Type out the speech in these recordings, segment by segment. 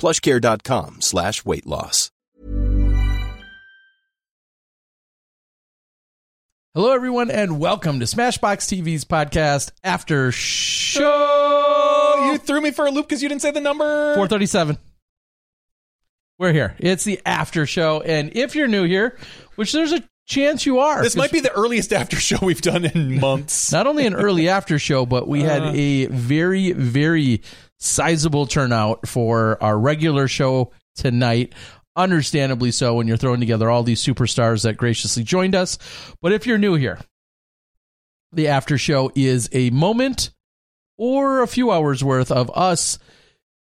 plushcare.com slash weight loss. Hello, everyone, and welcome to Smashbox TV's podcast After Show. You threw me for a loop because you didn't say the number. 437. We're here. It's the after show. And if you're new here, which there's a chance you are, This might be the earliest after show we've done in months. not only an early after show, but we had Uh. a very, very sizable turnout for our regular show tonight. Understandably so, when you're throwing together all these superstars that graciously joined us. But if you're new here, the after show is a moment or a few hours worth of us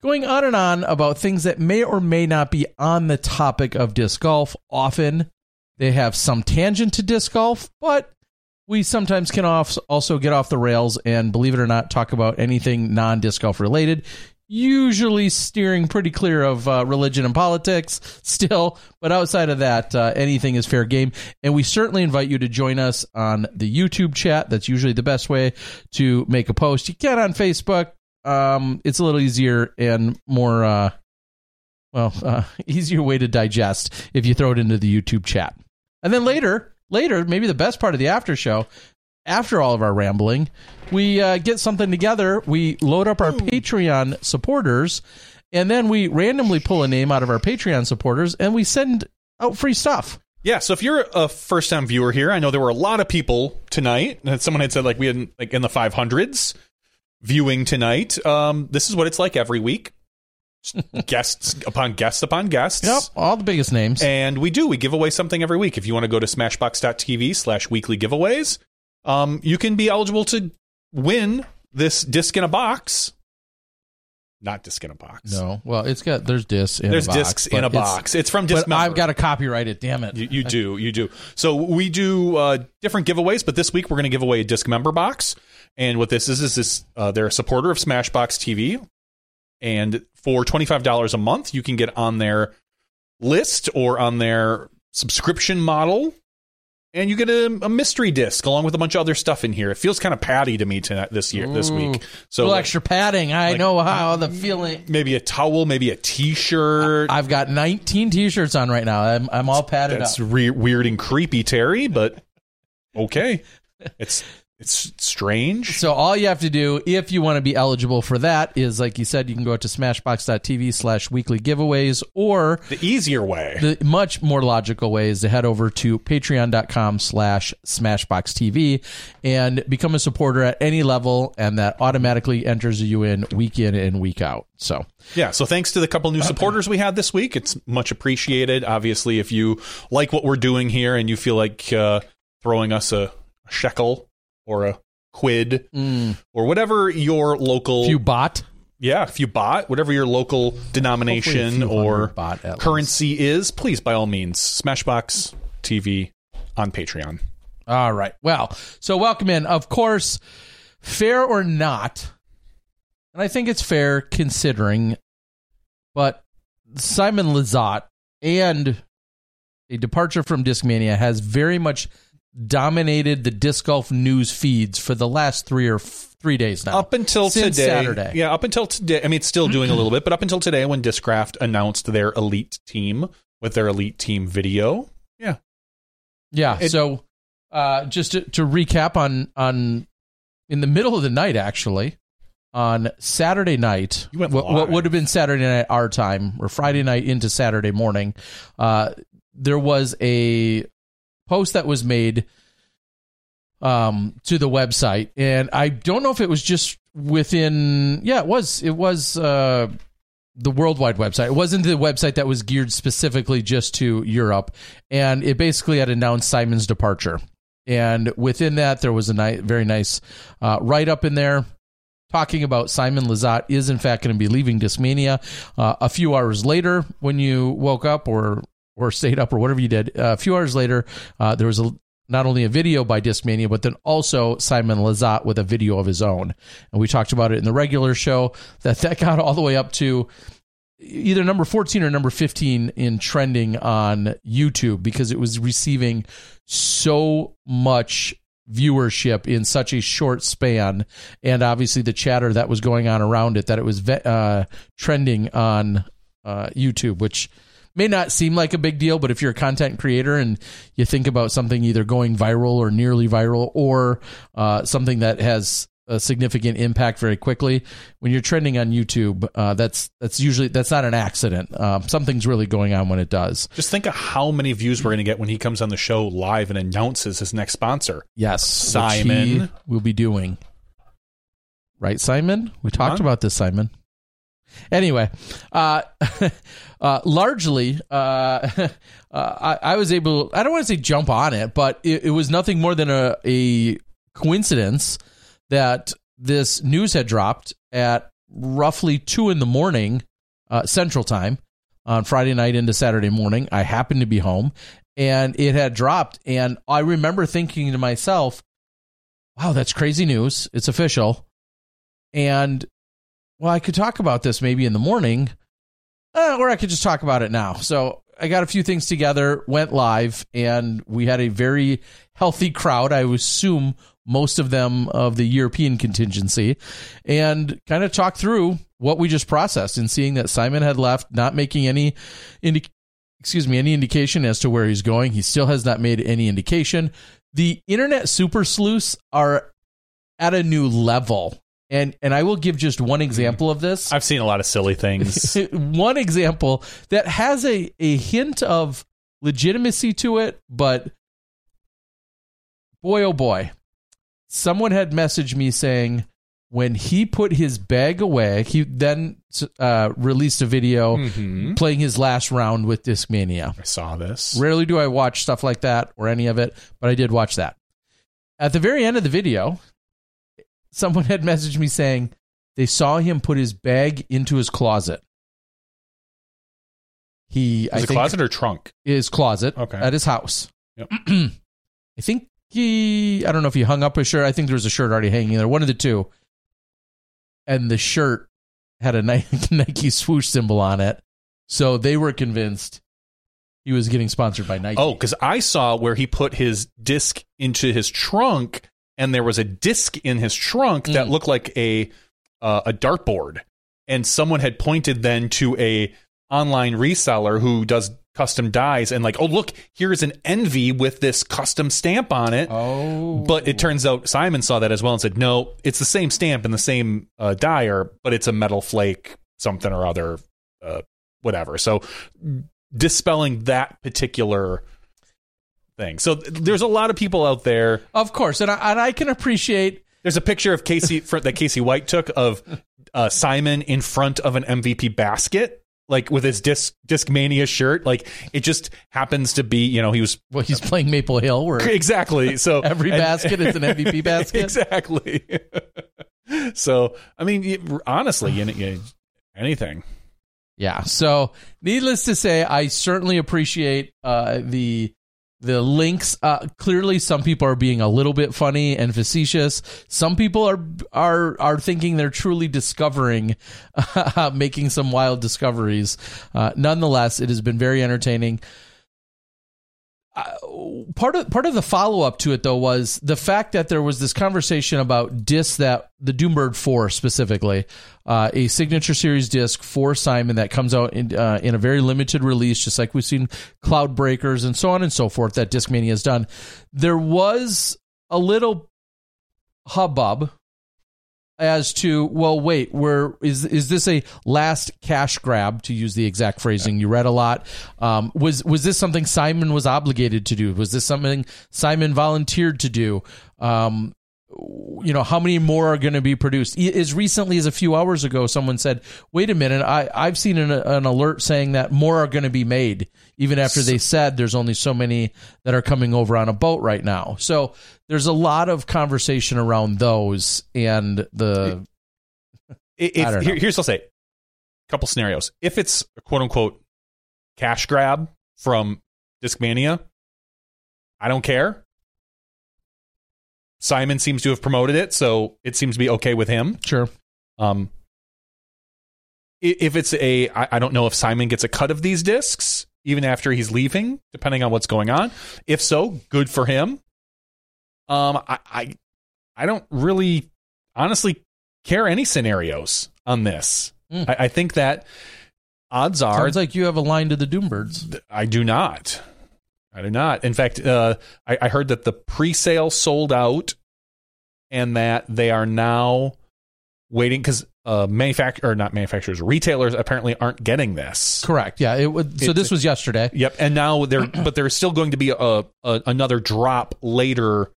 going on and on about things that may or may not be on the topic of disc golf. Often they have some tangent to disc golf, but we sometimes can off, also get off the rails and, believe it or not, talk about anything non disc golf related. Usually steering pretty clear of uh, religion and politics still, but outside of that, uh, anything is fair game. And we certainly invite you to join us on the YouTube chat. That's usually the best way to make a post. You can on Facebook. Um, it's a little easier and more, uh, well, uh, easier way to digest if you throw it into the YouTube chat. And then later, later, maybe the best part of the after show, after all of our rambling, we uh, get something together. We load up our Patreon supporters, and then we randomly pull a name out of our Patreon supporters, and we send out free stuff. Yeah, so if you're a first time viewer here, I know there were a lot of people tonight. And someone had said like we had like in the 500s viewing tonight. Um, this is what it's like every week. Guests upon guests upon guests. Yep, all the biggest names. And we do. We give away something every week. If you want to go to smashbox.tv slash weekly giveaways, um, you can be eligible to win this disc in a box. Not disc in a box. no, well, it's got there's discs in There's a box, discs in a it's- box. It's from Disc But I've got to copyright it. Damn it! You, you do, you do. So we do uh, different giveaways, but this week we're going to give away a disc member box. And what this is is this: uh, they're a supporter of Smashbox TV, and for twenty five dollars a month, you can get on their list or on their subscription model, and you get a, a mystery disc along with a bunch of other stuff in here. It feels kind of patty to me tonight this year, this mm. week. So a little like, extra padding. I like- know how the feeling. maybe a towel, maybe a t shirt. I've got 19 t-shirts on right now. I'm, I'm all padded That's up. re- weird and creepy, Terry, but okay. It's it's strange. So all you have to do if you want to be eligible for that is, like you said, you can go to smashbox.tv slash weekly giveaways or The easier way. the much more logical way is to head over to patreon.com slash smashboxtv and become a supporter at any level and that automatically enters you in week in and week out. So yeah, so thanks to the couple new supporters we had this week. It's much appreciated. Obviously, if you like what we're doing here and you feel like uh, throwing us a shekel or a quid mm. or whatever your local if you bot yeah, if you bought whatever your local denomination or hundred bought at currency is, please by all means, Smashbox TV on Patreon. All right. Well, so welcome in. Of course, fair or not, and I think it's fair considering, but Simon Lizotte and a departure from Discmania has very much dominated the disc golf news feeds for the last three or f- three days now. Up until Since today, Saturday. yeah, up until today. I mean, it's still doing a little bit, but up until today, when Discraft announced their elite team with their elite team video, yeah, Yeah. It- so, uh, just to, to recap on on in the middle of the night, actually, on Saturday night, You went what, what would have been Saturday night our time or Friday night into Saturday morning, uh, there was a post that was made um to the website. And i don't know if it was just within yeah it was it was uh the worldwide website. It wasn't the website that was geared specifically just to europe. And it basically had announced simon's departure. And within that there was a ni- very nice uh, write up in there talking about Simon Lizotte is in fact going to be leaving Discmania. Uh, a few hours later, when you woke up or or stayed up or whatever you did, uh, a few hours later, uh, there was a not only a video by Discmania, but then also Simon Lizotte with a video of his own. And we talked about it in the regular show that that got all the way up to either number 14 or number 15 in trending on YouTube because it was receiving so much viewership in such a short span and obviously the chatter that was going on around it that it was uh, trending on uh, YouTube which may not seem like a big deal but if you're a content creator and you think about something either going viral or nearly viral or uh, something that has a significant impact very quickly when you're trending on YouTube uh, that's that's usually that's not an accident uh, something's really going on when it does just think of how many views we're going to get when he comes on the show live and announces his next sponsor. Yes, Simon. will be doing. Right, Simon? We talked about this, Simon. Anyway, uh, uh, largely, uh, uh, I, I was able, I don't want to say jump on it, but it, it was nothing more than a, a coincidence that this news had dropped at roughly two in the morning, uh, Central Time, on Friday night into Saturday morning. I happened to be home and it had dropped. And I remember thinking to myself, wow, that's crazy news. It's official. And well, I could talk about this maybe in the morning, uh, or I could just talk about it now. So I got a few things together, went live, and we had a very healthy crowd. I assume most of them of the European contingency, and kind of talked through what we just processed and seeing that Simon had left, not making any excuse me, any indication as to where he's going. He still has not made any indication. The internet super sleuths are at a new level. And and I will give just one example of this. I've seen a lot of silly things. one example that has a, a hint of legitimacy to it, but boy, oh boy. Someone had messaged me saying when he put his bag away, he then uh, released a video Mhm. playing his last round with Discmania. I saw this. Rarely do I watch stuff like that or any of it, but I did watch that. At the very end of the video, someone had messaged me saying they saw him put his bag into his closet. He, Is I think, closet or trunk? his closet Okay. at his house. Yep. I think he, I don't know if he hung up a shirt. I think there was a shirt already hanging there, one of the two. And the shirt had a Nike, Nike swoosh symbol on it. So they were convinced he was getting sponsored by Nike. Oh, because I saw where he put his disc into his trunk, and there was a disc in his trunk that Mm. looked like a uh, a dartboard, and someone had pointed then to a online reseller who does custom dies, and like, oh look, here's an envy with this custom stamp on it. Oh. But it turns out Simon saw that as well and said, no, it's the same stamp and the same uh, dyer, but it's a metal flake something or other, uh, whatever. So dispelling that particular thing. So there's a lot of people out there. Of course, and I, and I can appreciate. There's a picture of Casey fr- that Casey White took of uh, Simon in front of an MVP basket. Like with his disc Discmania shirt, like it just happens to be, you know, he was Well, he's playing Maple Hill, where exactly so every and- basket is an MVP basket. exactly. so, I mean, honestly, you, you, anything. Yeah. So, needless to say, I certainly appreciate uh, the the links uh, clearly some people are being a little bit funny and facetious. Some people are are are thinking they're truly discovering uh, making some wild discoveries. Uh, nonetheless it has been very entertaining part of part of the follow up to it though was the fact that there was this conversation about discs that the Doombird Four specifically, uh, a signature series disc for Simon that comes out in uh, in a very limited release, just like we've seen Cloud Breakers and so on and so forth that Discmania has done. There was a little hubbub as to well wait where is is this a last cash grab to use the exact phrasing you read a lot? Um, was was this something simon was obligated to do? Was this something simon volunteered to do? Um, you know how many more are going to be produced as recently as a few hours ago someone said wait a minute I, i've seen an, an alert saying that more are going to be made even after they said there's only so many that are coming over on a boat right now so there's a lot of conversation around those and the If, I don't here- here's what I'll say: a couple scenarios. If it's a quote unquote cash grab from Discmania, I don't care. Simon seems to have promoted it, so it seems to be okay with him. sure Um, if it's a, I, I don't know if Simon gets a cut of these discs even after he's leaving, depending on what's going on. If so, good for him. Um, I, I, I don't really, honestly, care any scenarios on this. Mm. I, I think that odds are sounds like you have a line to the doombirds I do not. I do not. In fact, uh, I, I heard that the pre-sale sold out, and that they are now waiting because uh, manufacturer or not manufacturers, retailers apparently aren't getting this. correct yeah it would so It- this was yesterday Yep, and now there, but there's still going to be a, a another drop later,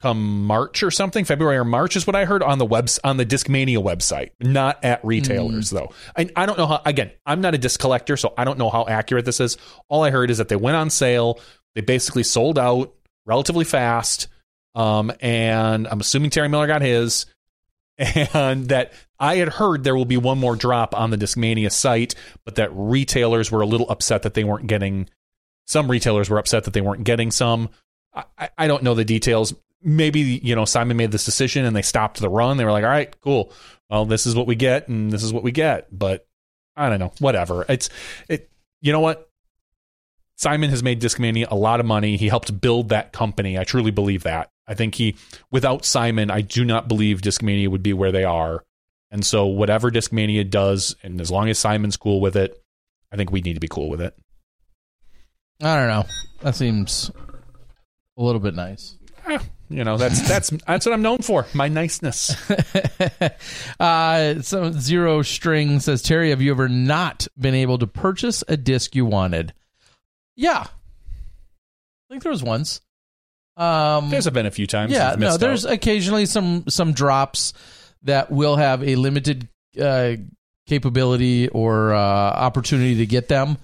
come March or something, February or March is what I heard on the webs on the Discmania website, not at retailers though. I, I don't know how. Again, I'm not a disc collector, so I don't know how accurate this is. All I heard is that they went on sale, they basically sold out relatively fast, um, and I'm assuming Terry Miller got his. And that I had heard there will be one more drop on the Discmania site, but that retailers were a little upset that they weren't getting. Some retailers were upset that they weren't getting some. I- I don't know the details. Maybe you know Simon made this decision and they stopped the run. They were like, "All right, cool. Well, this is what we get, and this is what we get." But I don't know. Whatever. It's it. You know what? Simon has made Discmania a lot of money. He helped build that company. I truly believe that. I think he, without Simon, I do not believe Discmania would be where they are. And so, whatever Discmania does, and as long as Simon's cool with it, I think we need to be cool with it. i don't know that seems a little bit nice Eh, you know, that's that's that's what I'm known for. My niceness. uh, so zero string says Terry, have you ever not been able to purchase a disc you wanted? Yeah, I think there was once. Um, There's been a few times. yeah, no, there's out. occasionally some some drops that will have a limited uh, capability or uh, opportunity to get them.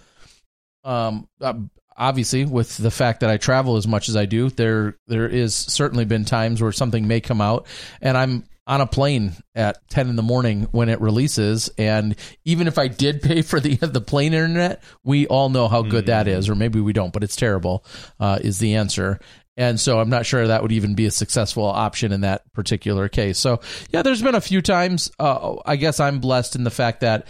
Um, uh, obviously, with the fact that I travel as much as I do, there there is certainly been times where something may come out, and I'm on a plane at 10 in the morning when it releases and even if I did pay for the the plane internet we all know how good that is or maybe we don't but it's terrible uh, is the answer and so I'm not sure that would even be a successful option in that particular case. So, yeah, there's been a few times. Uh, I guess I'm blessed in the fact that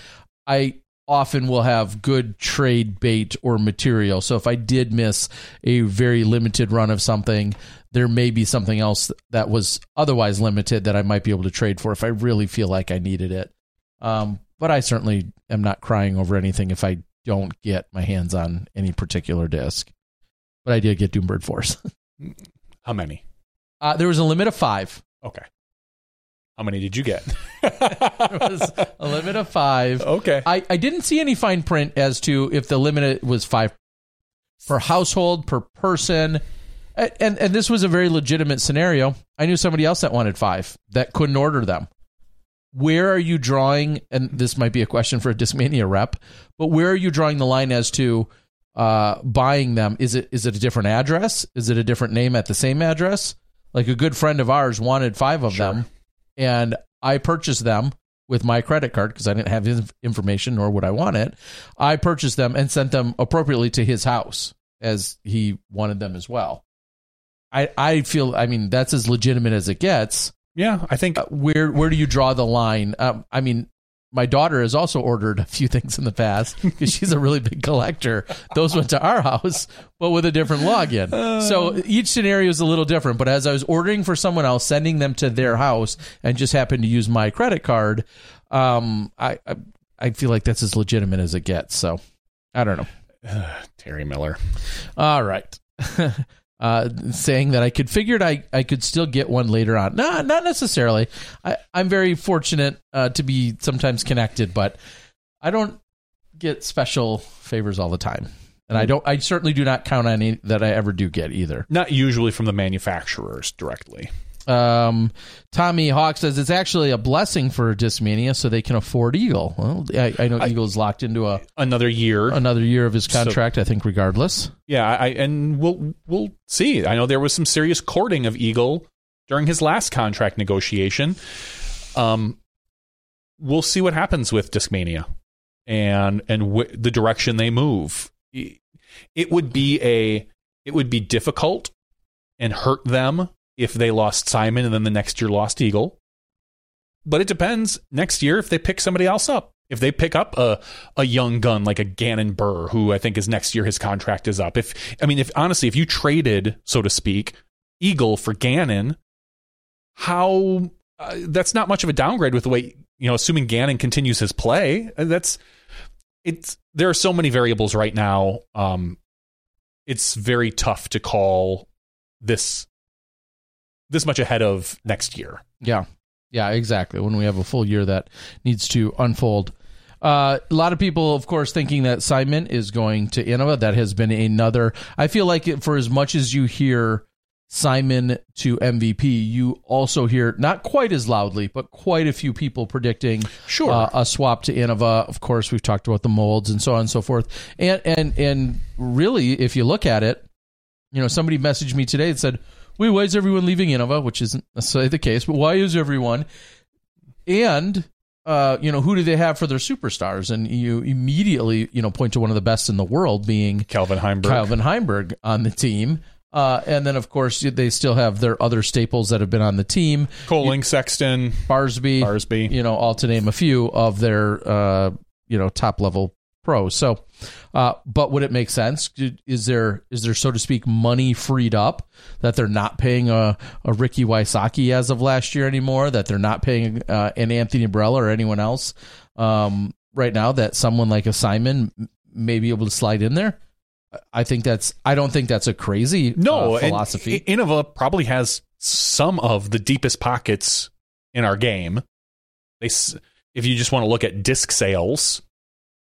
I often will have good trade bait or material. So, if I did miss a very limited run of something, there may be something else that was otherwise limited that I might be able to trade for if I really feel like I needed it. Um, but I certainly am not crying over anything if I don't get my hands on any particular disc. But I did get Doombird Force. How many? Uh, there was a limit of five. Okay. How many did you get? There was a limit of five. okay. I, I didn't see any fine print as to if the limit was five per household, per person. And, and this was a very legitimate scenario. I knew somebody else that wanted five that couldn't order them. Where are you drawing? And this might be a question for a Discmania rep, but where are you drawing the line as to uh, buying them? Is it is it a different address? Is it a different name at the same address? Like a good friend of ours wanted five of them, and I purchased them with my credit card because I didn't have his information nor would I want it. I purchased them and sent them appropriately to his house. as he wanted them as well. I I feel I mean that's as legitimate as it gets. Yeah, I think Uh, where where do you draw the line? Um, I mean, my daughter has also ordered a few things in the past because she's a really big collector. Those went to our house, but with a different login. so each scenario is a little different. But as I was ordering for someone else, sending them to their house, and just happened to use my credit card, um, I, I I feel like that's as legitimate as it gets. So I don't know. Terry Miller. All right. uh, saying that I could figured I, I could still get one later on. No, not necessarily. I, I'm very fortunate uh, to be sometimes connected, but I don't get special favors all the time. And I don't. I certainly do not count on any that I ever do get either. Not usually from the manufacturers directly. Um, Tommy Hawk says it's actually a blessing for Discmania, so they can afford Eagle. Well, I, I know Eagle's locked into a Another year. another year of his contract. I think, regardless. Yeah, I and we'll we'll see. I know there was some serious courting of Eagle during his last contract negotiation. Um, we'll see what happens with Discmania and and wh- the direction they move. It would be a it would be difficult and hurt them if they lost Simon and then the next year lost Eagle. But it depends next year if they pick somebody else up. If they pick up a a young gun like a Gannon Buhr, who I think is next year his contract is up. If I mean, if honestly, if you traded, so to speak, Eagle for Gannon, how uh, that's not much of a downgrade with the way you know, assuming Gannon continues his play. uh, That's it's there are so many variables right now. Um, it's very tough to call this this much ahead of next year. Yeah. Yeah, exactly. When we have a full year that needs to unfold. Uh, a lot of people, of course, thinking that Simon is going to Innova. That has been another. I feel like it, for as much as you hear Simon to MVP, you also hear not quite as loudly, but quite a few people predicting Sure. uh, a swap to Innova. Of course, we've talked about the molds and so on and so forth. And and and really, if you look at it, you know, somebody messaged me today and said, "Wait, why is everyone leaving Innova?" Which isn't necessarily the case, but why is everyone? And uh, you know, who do they have for their superstars? And you immediately, you know, point to one of the best in the world being Calvin Heimberg. Calvin Heimberg on the team. Uh, and then, of course, they still have their other staples that have been on the team. Coling, Sexton, Barsby, Barsby. you know, all to name a few of their, uh, you know, top level pros. So, uh, but would it make sense? Is there, is there, so to speak, money freed up that they're not paying a, a Ricky Wysocki as of last year anymore? That they're not paying uh, an Anthony Barela or anyone else um, right now? That someone like a Simon may be able to slide in there. I think that's. I don't think that's a crazy No uh, philosophy. Innova probably has some of the deepest pockets in our game. They, if you just want to look at disc sales,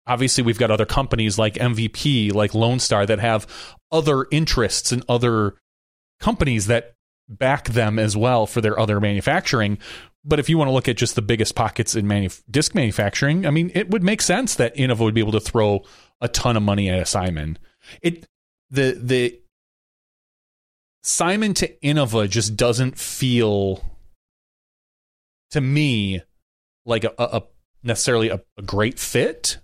obviously we've got other companies like MVP, like Lone Star that have other interests and other companies that back them as well for their other manufacturing. But if you want to look at just the biggest pockets in disc manufacturing, I mean, it would make sense that Innova would be able to throw a ton of money at a Simon. It the the Simon to Innova just doesn't feel to me like a, a, a necessarily a, a great fit.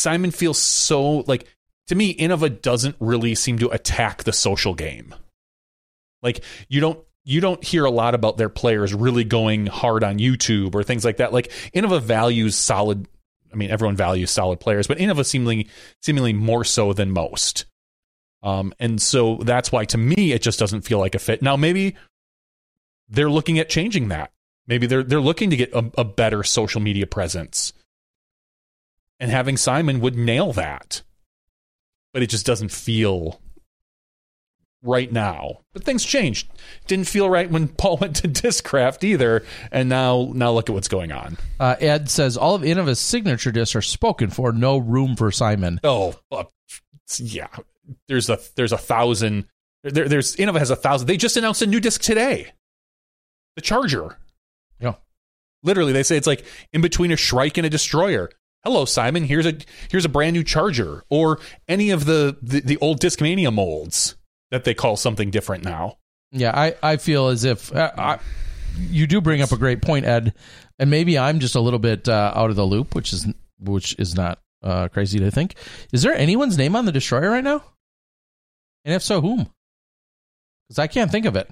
Simon feels so like to me Innova doesn't really seem to attack the social game. Like you don't you don't hear a lot about their players really going hard on YouTube or things like that. Like Innova values solid I mean everyone values solid players, but Innova seemingly seemingly more so than most. Um, and so that's why to me it just doesn't feel like a fit. Now maybe they're looking at changing that. Maybe they're they're looking to get a, a better social media presence. And having Simon would nail that. But it just doesn't feel right now. But things changed. Didn't feel right when Paul went to Discraft either. And now now look at what's going on. Uh, Ed says all of Innova's signature discs are spoken for. No room for Simon. Oh, uh, yeah. There's a there's a thousand. There, there's Innova has a thousand. They just announced a new disc today. The Charger. Yeah. Literally, they say it's like in between a Shrike and a Destroyer. Hello, Simon. Here's a here's a brand new Charger, or any of the the, the old Discmania molds that they call something different now. Yeah, I, I feel as if uh, I, you do bring up a great point, Ed, and maybe I'm just a little bit uh, out of the loop, which is which is not uh, crazy to think. Is there anyone's name on the destroyer right now? And if so, whom? Because I can't think of it.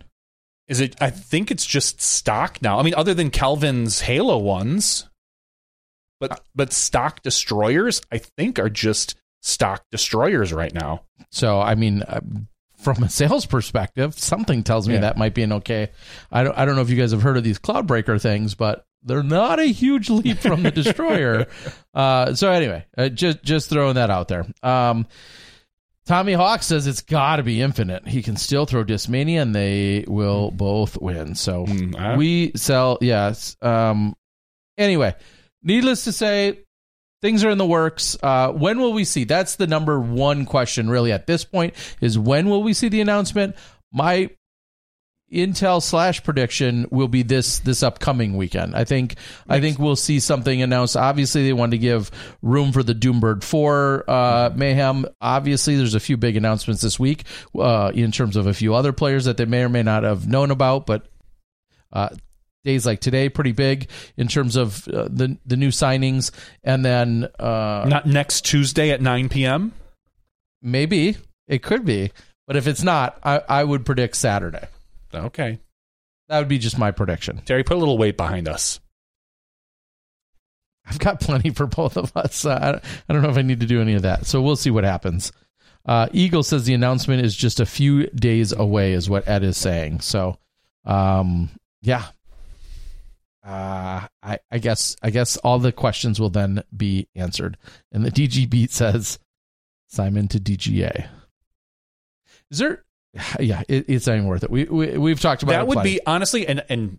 Is it? I think it's just stock now. I mean, other than calvin's Halo ones, but but stock destroyers, I think, are just stock destroyers right now. So I mean, uh, from a sales perspective, something tells me Yeah. that might be an okay. I don't. I don't know if you guys have heard of these Cloudbreaker things, but they're not a huge leap from the destroyer. uh, so anyway, uh, just just throwing that out there. Um, Tommy Hawk says it's got to be infinite. He can still throw Discmania, and they will both win. So Hmm, I- we sell. Yes. Um. Anyway, needless to say, things are in the works. Uh, when will we see? That's the number one question, really, at this point. Is when will we see the announcement? My Intel slash prediction will be this this upcoming weekend. I think I think we'll see something announced. Obviously, they want to give room for the Doombird Four uh, mayhem. Obviously, there's a few big announcements this week uh, in terms of a few other players that they may or may not have known about, but uh, days like today pretty big in terms of uh, the the new signings, and then uh, Not next Tuesday at 9 p.m. maybe it could be, but if it's not, I, I would predict Saturday. Okay, That would be just my prediction. Terry, put a little weight behind us. I've got plenty for both of us. Uh, I, I don't know if I need to do any of that. So we'll see what happens. Uh, Eagle says the announcement is just a few days away, is what Ed is saying. So, um, yeah. Uh, I, I guess I guess all the questions will then be answered. And the DG beat says Simon to DGA. Is there? Yeah, it, it's not even worth it. We, we we've talked about that would plenty. be honestly, and and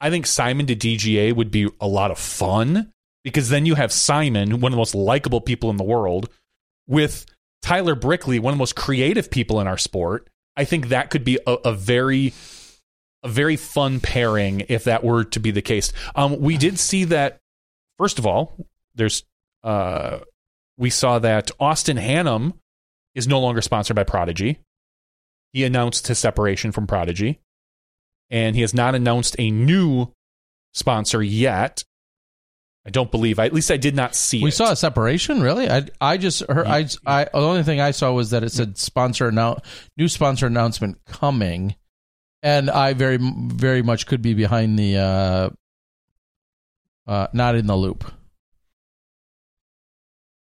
I think Simon to DGA would be a lot of fun because then you have Simon, one of the most likable people in the world, with Tyler Brickley, one of the most creative people in our sport. I think that could be a, a very a very fun pairing if that were to be the case. Um, we did see that. First of all, there's uh, we saw that Austin Hannum is no longer sponsored by Prodigy. He announced his separation from Prodigy, and he has not announced a new sponsor yet. I don't believe. At least I did not see. We it. saw a separation, really. I I just heard. I, I the only thing I saw was that it said sponsor now new sponsor announcement coming, and I very very much could be behind the uh, uh not in the loop.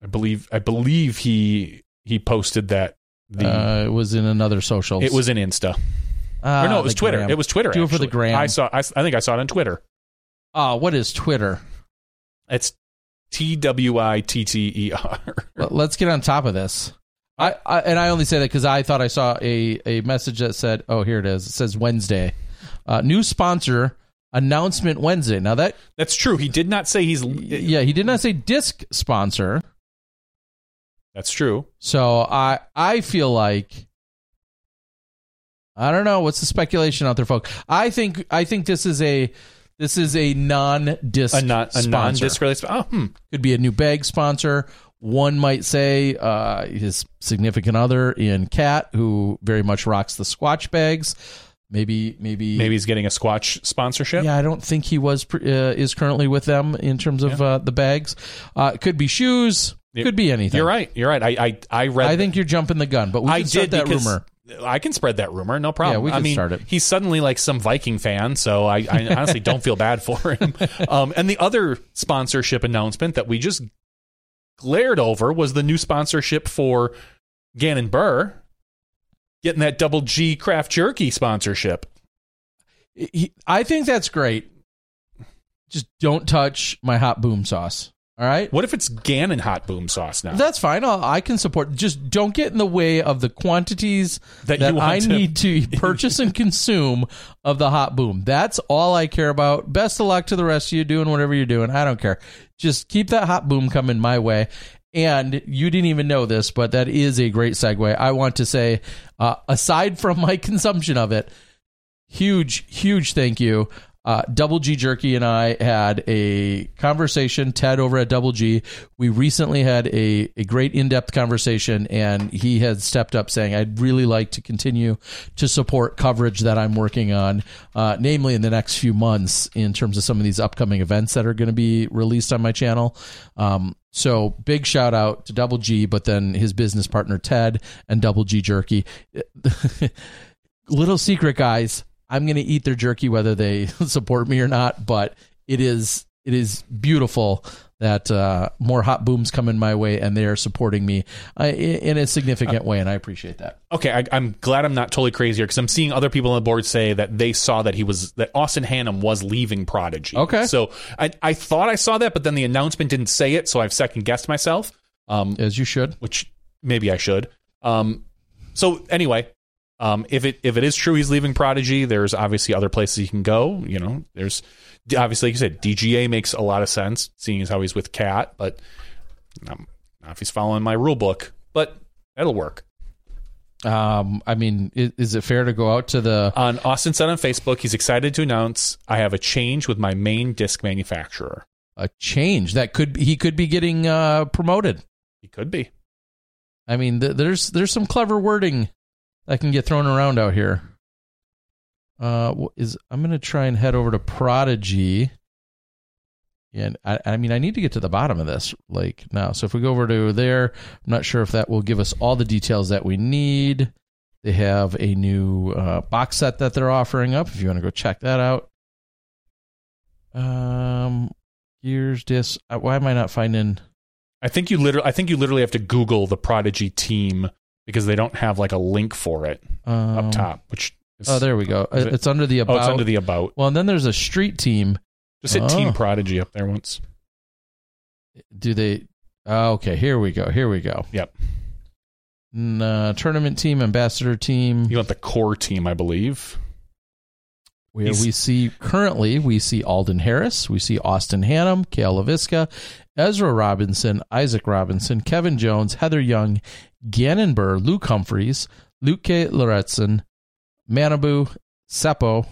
I believe. I believe he he posted that. The uh, it was in another social. it was in Insta. uh, or no, it was Twitter. It was Twitter. Do it for the gram. I saw. I, I think I saw it on Twitter. Uh, what is Twitter? It's T W I T T E R. Let's get on top of this. I, I and I only say that because I thought I saw a a message that said, "Oh, here it is." It says Wednesday, uh, new sponsor announcement Wednesday. Now that That's true. He did not say he's. yeah, he did not say disc sponsor. That's true. So I I feel like I don't know what's the speculation out there, folks. I think I think this is a this is a non disc A non a non disc release. Oh, hmm. could be a new bag sponsor. One might say uh, his significant other in Cat, who very much rocks the Squatch bags. Maybe maybe Maybe he's getting a Squatch sponsorship. yeah, I don't think he was uh, is currently with them in terms of uh, the bags. Uh, it could be shoes. Could be anything. You're right. You're right. I I, I read. I think you're jumping the gun, but we I did that rumor. I can spread that rumor, no problem. Yeah, we I can mean, start it. He's suddenly like some Viking fan, so I, I honestly don't feel bad for him. Um, and the other sponsorship announcement that we just glared over was the new sponsorship for Gannon Buhr getting that double G craft jerky sponsorship. I think that's great. Just don't touch my hot boom sauce. All right. What if it's Gannon hot boom sauce now? That's fine. I'll, I can support. Just don't get in the way of the quantities That that, you I to- need to purchase and consume of the hot boom. That's all I care about. Best of luck to the rest of you doing whatever you're doing. I don't care. Just keep that hot boom coming my way. And you didn't even know this, but that is a great segue. I want to say, uh, aside from my consumption of it, huge, huge thank you. Uh, Double G Jerky and I had a conversation. Ted over at Double G, we recently had a, a great in depth conversation, and he had stepped up saying, "I'd really like to continue to support coverage that I'm working on, uh, namely in the next few months, in terms of some of these upcoming events that are going to be released on my channel." Um, so big shout out to Double G, but then his business partner Ted and Double G Jerky. Little secret, guys. I'm going to eat their jerky whether they support me or not. But it is it is beautiful that uh, more hot booms coming my way and they are supporting me uh, in, a significant way, and I appreciate that. Okay, I, I'm glad I'm not totally crazy here because I'm seeing other people on the board say that they saw that he was that Austin Hannum was leaving Prodigy. Okay. so I I thought I saw that, but then the announcement didn't say it, so I've second guessed myself. Um, As you should. which maybe I should. Um, so anyway, um, if it if it is true he's leaving Prodigy, there's obviously other places he can go. You know, there's obviously like you said, DGA makes a lot of sense, seeing as how he's with Cat, but um, not if he's following my rule book, but that'll work. Um, I mean, is, is it fair to go out to the? On Austin said on Facebook, he's excited to announce I have a change with my main disc manufacturer. a change that could he could be getting uh, promoted. He could be. I mean, th- there's there's some clever wording that can get thrown around out here. Uh, is I'm gonna try and head over to Prodigy, and I, I mean I need to get to the bottom of this like now. So if we go over to there, I'm not sure if that will give us all the details that we need. They have a new uh, box set that they're offering up. If you want to go check that out. Um, Gears disc. uh, Why am I not finding? I think you literally I think you literally have to Google the Prodigy team because they don't have like a link for it Um, up top, which is, Oh, there we go. It- It's under the about. Oh, it's under the about. well, and then there's a street team. Just hit Oh. Team Prodigy up there once. Do they? Oh, okay, here we go. Here we go. Yep. N- uh, tournament team, ambassador team. You want the core team, I believe. Where He's- we see currently we see Alden Harris, we see Austin Hannum, Cale Leiviska, Ezra Robinson, Isaac Robinson, Kevin Jones, Heather Young, Gannon Buhr, Luke Humphreys, Luke K. Loretzen, Manabu, Seppo,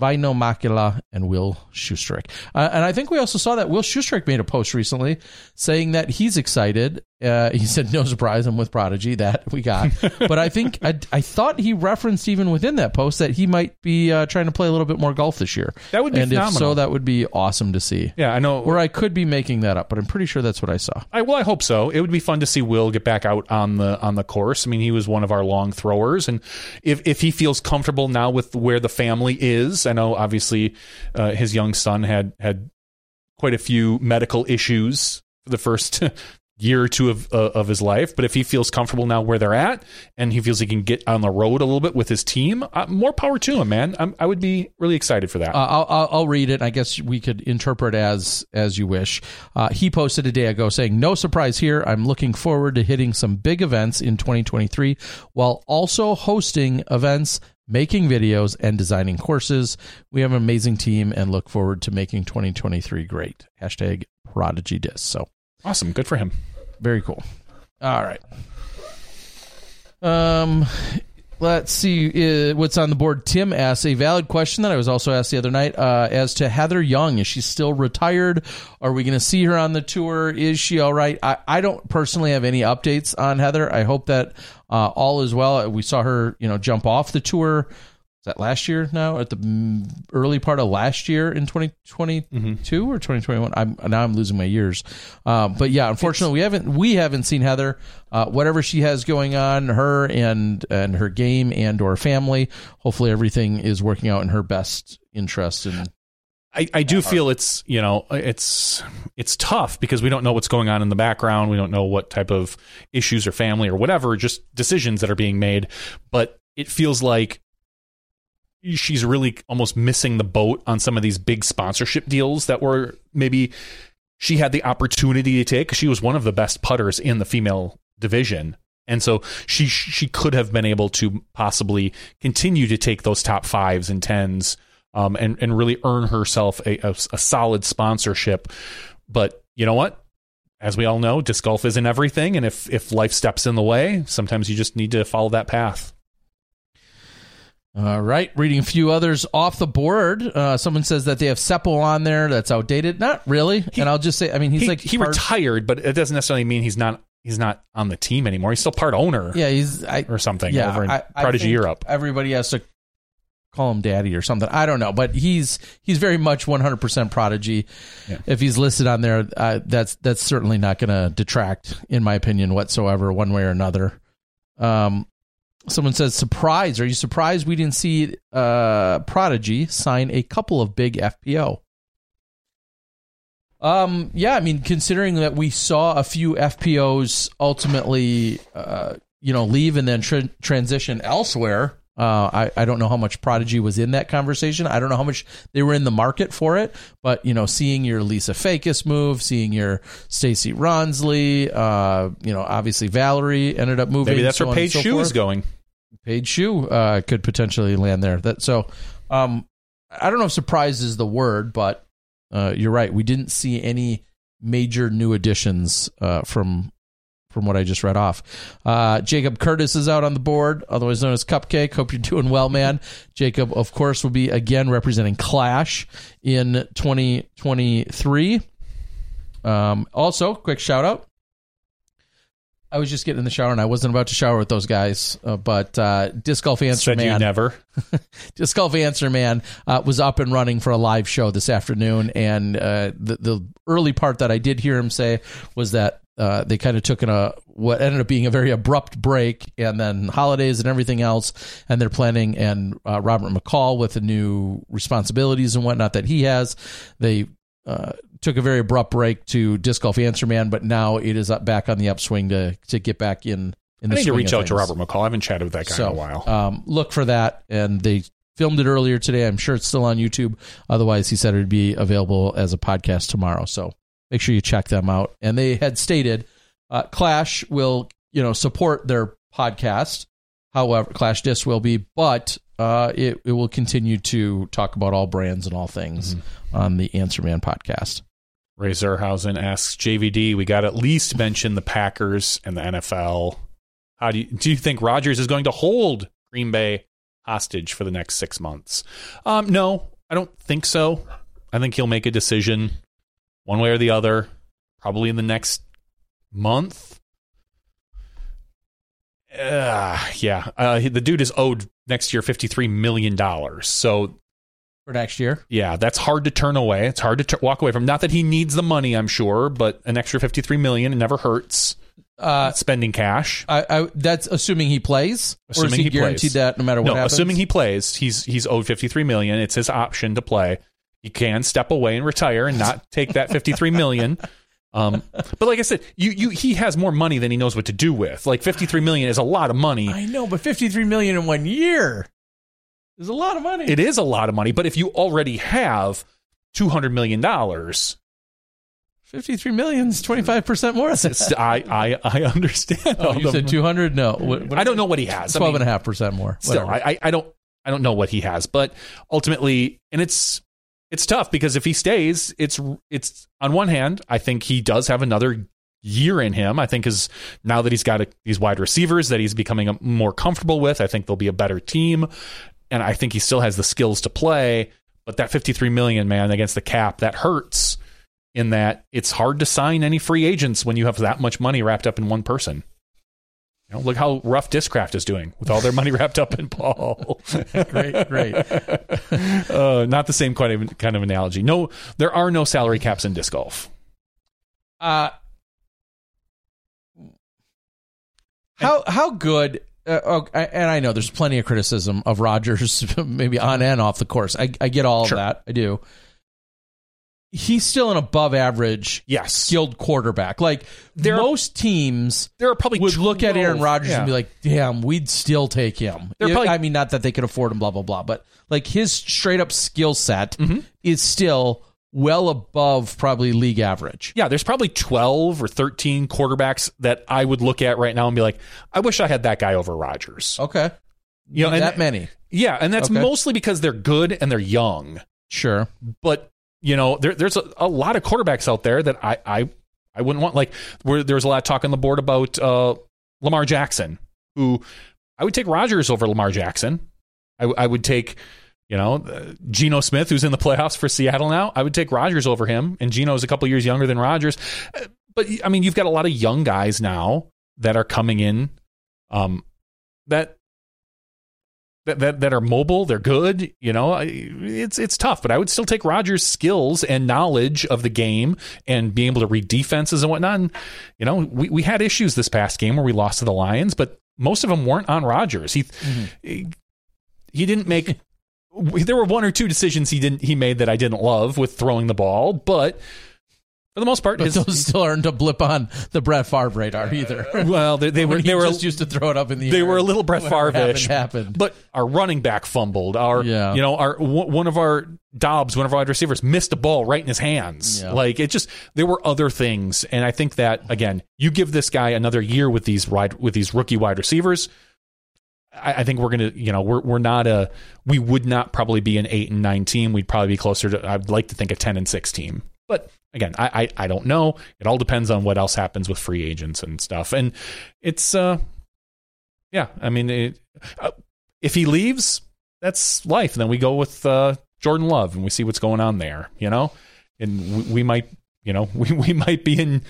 Väinö Mäkelä, and Will Schusterick. Uh, and I think we also saw that Will Schusterick made a post recently saying that he's excited. Uh, he said, "No surprise, I'm with Prodigy." That we got, but I think I, I thought he referenced even within that post that he might be uh, trying to play a little bit more golf this year. That would be and if so, that would be awesome to see. Yeah, I know. Or I could be making that up, but I'm pretty sure that's what I saw. I, well, I hope so. It would be fun to see Will get back out on the on the course. I mean, he was one of our long throwers, and if if he feels comfortable now with where the family is, I know obviously uh, his young son had had quite a few medical issues for the first year or two of uh, of his life. But if he feels comfortable now where they're at, and he feels he can get on the road a little bit with his team, uh, more power to him, man. I'm, I would be really excited for that. Uh, I'll, I'll, read it. I guess we could interpret as as you wish. Uh, he posted a day ago saying, "No surprise here. I'm looking forward to hitting some big events in 2023, while also hosting events." Making videos and designing courses. We have an amazing team and look forward to making 2023 great. Hashtag Prodigy Disc. So awesome, good for him. Very cool. All right. Um, let's see uh, what's on the board. Tim asks a valid question that I was also asked the other night uh, as to Heather Young. Is she still retired? Are we going to see her on the tour? Is she all right? I, I don't personally have any updates on Heather. I hope that uh, all is well. We saw her, you know, jump off the tour. Is that last year now? At the early part of last year in 2022 or 2021? I'm now I'm losing my years. Um, but yeah, unfortunately, we haven't we haven't seen Heather. Uh, whatever she has going on, her and and her game and or family. Hopefully, everything is working out in her best interest. And I, I do feel it's you know it's it's tough because we don't know what's going on in the background. We don't know what type of issues or family or whatever, just decisions that are being made. But it feels like she's really almost missing the boat on some of these big sponsorship deals that were maybe she had the opportunity to take. She was one of the best putters in the female division. And so she she could have been able to possibly continue to take those top fives and tens um, and and really earn herself a, a, a solid sponsorship. But you know what? As we all know, disc golf isn't everything, and if if life steps in the way, sometimes you just need to follow that path. All right, reading a few others off the board. Uh, someone says that they have Seppo on there. That's outdated. Not really. and I'll just say, I mean, he's he, like he part- retired, but it doesn't necessarily mean he's not he's not on the team anymore. He's still part owner Yeah, he's I, or something yeah, over in I- I Prodigy Europe. Everybody has to call him daddy or something. I don't know, but he's he's very much 100% prodigy. If he's listed on there, uh, that's that's certainly not going to detract, in my opinion, whatsoever, one way or another. Um, someone says, "Surprise! Are you surprised we didn't see uh, Prodigy sign a couple of big FPO?" Um, yeah, I mean, considering that we saw a few FPOs ultimately, uh, you know, leave and then tra- transition elsewhere. Uh, I, I don't know how much Prodigy was in that conversation. I don't know how much they were in the market for it, but you know, seeing your Lisa Fajkus move, seeing your Stacy Ronsley, uh, you know, obviously Valerie ended up moving. Maybe that's so where Paige so Shue forth. is going. Paige Shue uh, could potentially land there. That so, um, I don't know if surprise is the word, but uh, you're right. We didn't see any major new additions uh, from from what I just read off. Uh, Jacob Curtis is out on the board, otherwise known as Cupcake. Hope you're doing well, man. Jacob, of course, will be again representing Clash in 2023. Um, also, quick shout out. I was just getting in the shower and I wasn't about to shower with those guys, uh, but uh, Disc Golf Answer Said you Man never. Disc Golf Answer Man uh, was up and running for a live show this afternoon, and uh, the the early part that I did hear him say was that uh, they kind of took in a what ended up being a very abrupt break, and then holidays and everything else, and they're planning. And uh, Robert McCall with the new responsibilities and whatnot that he has, they. Uh, took a very abrupt break to disc golf answer man, but now it is up back on the upswing to to get back in. In the I need to reach out to. Robert McCall. I haven't chatted with that guy in a while. Um, look for that, and they filmed it earlier today. I'm sure it's still on YouTube. Otherwise, he said it would be available as a podcast tomorrow. So make sure you check them out. And they had stated uh, Clash will, you know, support their podcast. However, Clash Disc will be, but uh, it it will continue to talk about all brands and all things on the Answer Man podcast. Ray Zerhausen asks JVD, we got to at least mention the Packers and the NFL. How do you do you think Rodgers is going to hold Green Bay hostage for the next six months? Um, no, I don't think so. I think he'll make a decision one way or the other, probably in the next month. Uh, yeah, uh, the dude is owed next year fifty three million dollars. So For next year, yeah, that's hard to turn away. It's hard to t- walk away from. Not that he needs the money, I'm sure, but an extra 53 million it never hurts. uh, Spending cash. I, I, that's assuming he plays, or is Assuming he, he guaranteed plays. that no matter what no, happens? assuming he plays, he's he's owed 53 million. It's his option to play. He can step away and retire and not take that 53 million. Um, but like I said, you you he has more money than he knows what to do with. Like 53 million is a lot of money. I know, but 53 million in one year is a lot of money. It is a lot of money, but if you already have 200 million dollars, 53 million is 25% more. I I I understand. Oh, you the- said 200? No. What, what I don't know what he has. I mean, 12.5% more. still Whatever. I I don't I don't know what he has, but ultimately, and it's it's tough because if he stays, it's it's on one hand, I think he does have another year in him. I think is now that he's got a, these wide receivers that he's becoming more comfortable with. I think they'll be a better team, and I think he still has the skills to play. But that fifty three million man against the cap that hurts. In that it's hard to sign any free agents when you have that much money wrapped up in one person. You know, look how rough Discraft is doing with all their money wrapped up in Paul. great, great. uh, not the same kind of kind of analogy. No, there are no salary caps in disc golf. Uh, how how good? Uh, oh, and I know there's plenty of criticism of Rodgers, maybe on and off the course. I, I get all Sure. of that. I do. He's still an above average Yes, skilled quarterback. Like There- most teams there are probably would look at Aaron Rodgers yeah. and be like, "Damn, we'd still take him." They're probably- I mean, not that they could afford him, blah blah blah, but like his straight up skill set Mm-hmm. is still well above probably league average. yeah, there's probably 12 or 13 quarterbacks that I would look at right now and be like, I wish I had that guy over Rodgers. Okay, You know, and- that many, Yeah, and that's Okay. mostly because they're good and they're young. sure. But you know, there, there's a, a lot of quarterbacks out there that I I, I wouldn't want. Like, where there was a lot of talk on the board about uh, Lamar Jackson, who I would take Rodgers over Lamar Jackson. I, I would take, you know, uh, Geno Smith, who's in the playoffs for Seattle now. I would take Rodgers over him, and Geno's a couple years younger than Rodgers. Uh, But I mean, you've got a lot of young guys now that are coming in, um, that. That, that, that are mobile, they're good. You know, it's it's tough, but I would still take Rodgers' skills and knowledge of the game and being able to read defenses and whatnot. And, you know, we, we had issues this past game where we lost to the Lions, but most of them weren't on Rodgers. He mm-hmm. he, he didn't make. There were one or two decisions he didn't he made that I didn't love with throwing the ball, but for the most part, But his, those still aren't a blip on the Brett Favre radar either. well, they, they were he they were just used to throw it up in the they air were a little Brett whenever Favre-ish. happened, happened. But our running back fumbled. Our Yeah. you know our w- one of our Doubs, one of our wide receivers, missed a ball right in his hands. Yeah. Like it just there were other things, and I think that again, you give this guy another year with these wide with these rookie wide receivers. I, I think we're gonna, you know, we're we're not a we would not probably be an eight and nine team. We'd probably be closer to. I'd like to think a ten and six team, but again, I, I I don't know. It all depends on what else happens with free agents and stuff, and it's uh, yeah. I mean, it, uh, if he leaves, that's life. And Then we go with uh, Jordan Love and we see what's going on there, you know, and we, we might, you know, we we might be in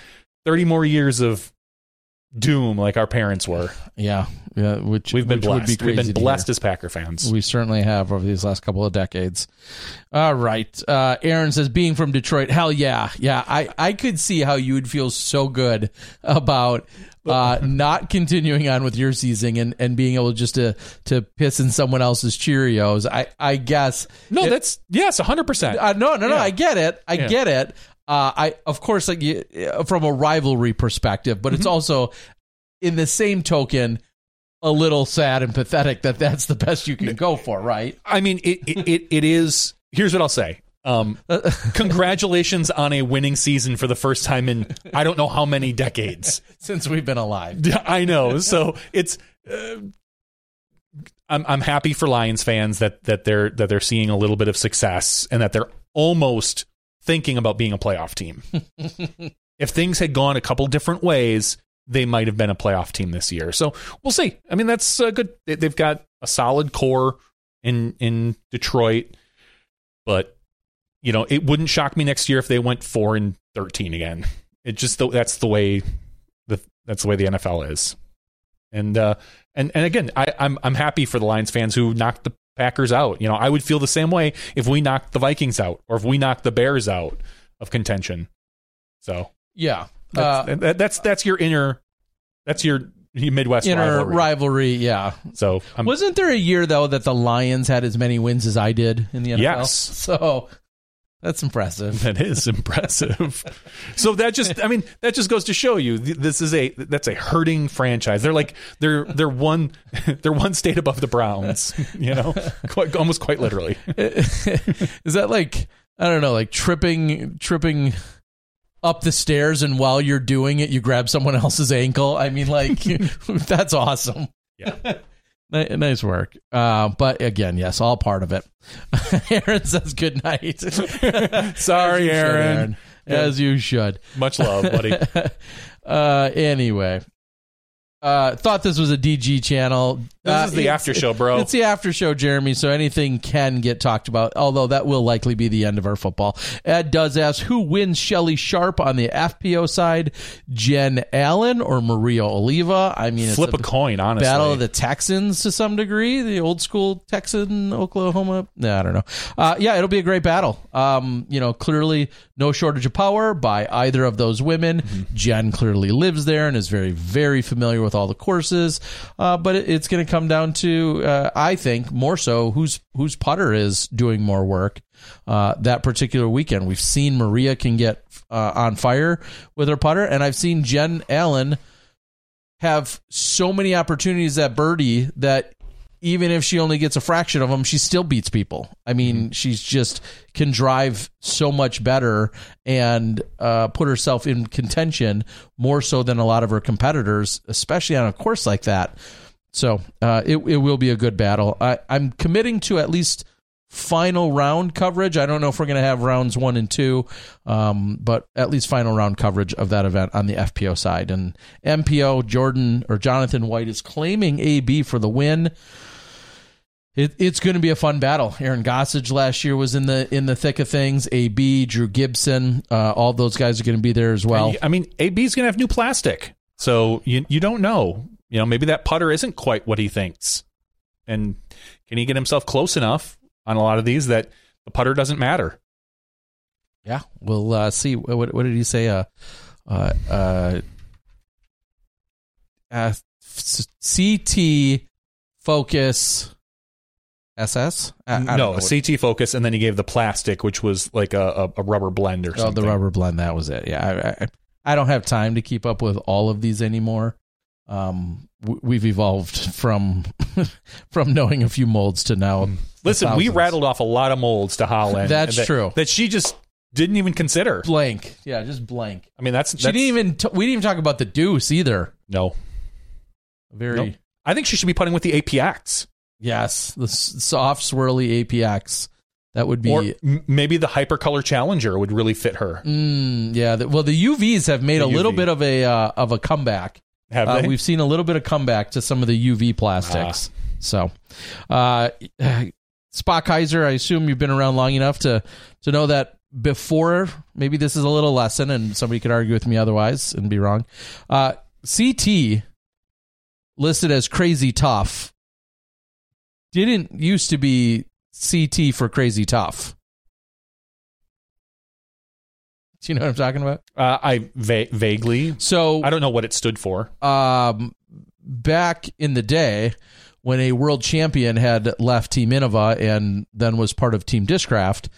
thirty more years of doom like our parents were. yeah, yeah, which We've been which would be blessed. We've been blessed as Packer fans. We certainly have over these last couple of decades. All right. Uh, Aaron says, being from Detroit, hell yeah. Yeah. I, I could see how you would feel so good about uh, not continuing on with your season and, and being able just to, to piss in someone else's Cheerios. I, I guess. no, It- that's yes, hundred percent. uh, no, no, no. Yeah. I get it. I Yeah. get it. Uh, I of course, like you, uh, from a rivalry perspective, but Mm-hmm. it's also in the same token a little sad and pathetic that that's the best you can go for, right? I mean, it, it it it is. Here's what I'll say. Um, congratulations on a winning season for the first time in I don't know how many decades. Since we've been alive. I know. So it's. Uh, I'm I'm happy for Lions fans that that they're that they're seeing a little bit of success and that they're almost thinking about being a playoff team. if things had gone a couple different ways, they might have been a playoff team this year. So we'll see. I mean, that's uh, good. They- They've got a solid core in in Detroit, but you know, it wouldn't shock me next year if they went four and thirteen again. It just that's the way the that's the way the NFL is. And uh, and and again, I, I'm I'm happy for the Lions fans who knocked the Packers out. You know, I would feel the same way if we knocked the Vikings out or if we knocked the Bears out of contention. So Yeah. that's, Uh, that, that's that's your inner, that's your, Midwest inner rivalry. rivalry. Yeah. So I'm, Wasn't there a year though that the Lions had as many wins as I did in the NFL? Yes. So that's impressive. that is impressive. so that just, I mean, that just goes to show you th- this is a that's a hurting franchise. They're like they're they're one they're one state above the Browns. You know, quite, almost quite literally. Is that like I don't know, like tripping tripping up the stairs and while you're doing it you grab someone else's ankle? I mean like that's awesome. Yeah. Ni- Nice work. Uh, but again, yes, all part of it. Aaron says good night. Sorry, should, Aaron. As you should. Much love, buddy. uh, anyway, uh, thought this was a DG channel. This Uh, is the after show, bro. It's the after show, Jeremy. So anything can get talked about. Although that will likely be the end of our football. Ed does ask who wins Shelly Sharp on the FPO side, Jen Allen or Maria Oliva. I mean, it's Flip a coin, honestly. Battle of the Texans to some degree, the old school Texan Oklahoma. Nah, I don't know. Uh, yeah, it'll be a great battle. Um, you know, clearly no shortage of power by either of those women. Jen clearly lives there and is very, very familiar with all the courses. Uh, but it, it's going to come down to, uh, I think, more so whose whose putter is doing more work. Uh, that particular weekend, we've seen Maria can get uh, on fire with her putter, and I've seen Jen Allen have so many opportunities at birdie that even if she only gets a fraction of them, she still beats people. I mean, she's just can drive so much better and uh, put herself in contention more so than a lot of her competitors, especially on a course like that. So uh, it it will be a good battle. I, I'm committing to at least final round coverage. I don't know if we're going to have rounds one and two, um, but at least final round coverage of that event on the FPO side. And MPO Jordan or Jonathan White is claiming AB for the win. It, it's going to be a fun battle. Aaron Gossage last year was in the in the thick of things. AB, Drew Gibson, uh, all those guys are going to be there as well. I mean, AB's going to have new plastic, so you you don't know. You know, maybe that putter isn't quite what he thinks, and can he get himself close enough on a lot of these that the putter doesn't matter? Yeah, we'll uh, see. What, what did he say? Uh, uh, uh, uh, CT focus SS. I, I no, a CT focus, and then he gave the plastic, which was like a, a, rubber blend or Oh, something. the rubber blend. That was it. Yeah, I, I, I don't have time to keep up with all of these anymore. Um, we've evolved from from knowing a few molds to now. Listen, we rattled off a lot of molds to Holland. That's that, true. That she just didn't even consider. blank. Yeah, just blank. I mean, that's, She that's didn't even. T- we didn't even talk about the deuce either. no. Very Nope. I think she should be putting with the APX yes, the soft swirly APX. That would be. or maybe the Hypercolor Challenger would really fit her. Mm, yeah. The, well, the UVs have made The a little bit of a uh, of a comeback. Have Uh, we've seen a little bit of comeback to some of the UV plastics. Ah. So, uh, Spock Kaiser, I assume you've been around long enough to to know that before. Maybe this is a little lesson, and somebody could argue with me otherwise and be wrong. Uh, CT listed as crazy tough didn't used to be CT for crazy tough. Do you know what I'm talking about? Uh, I va- vaguely. So I don't know what it stood for. um, back in the day when a world champion had left Team Innova and then was part of Team Discraft,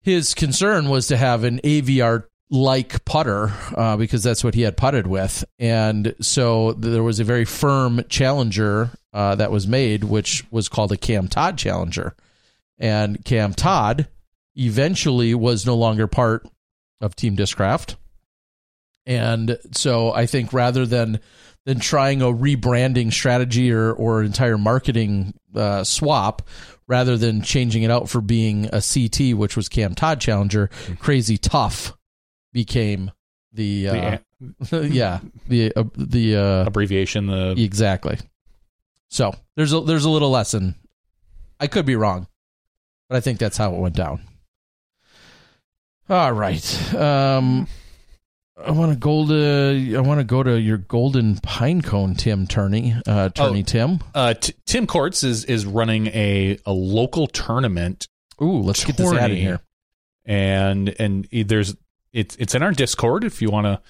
his concern was to have an Aviar like putter uh, because that's what he had putted with. And so there was a very firm challenger uh, that was made, which was called a Cam Todd challenger. And Cam Todd eventually was no longer part of Team Discraft. And so I think rather than than trying a rebranding strategy or or entire marketing uh, swap, rather than changing it out for being a CT, which was Cam Todd Challenger, Crazy Tough became the, uh, yeah the uh, the uh, Abbreviation. The exactly. So there's a there's a little lesson. I could be wrong, but I think that's how it went down. All right. Um, I want to go to I want to go to your golden pine cone, Tim Turney. Uh, Turney Oh. Tim. uh, T- Tim Courts is is running a a local tournament, Ooh, let's get this in Tourney. here. and and there's it's it's in our Discord. If you want to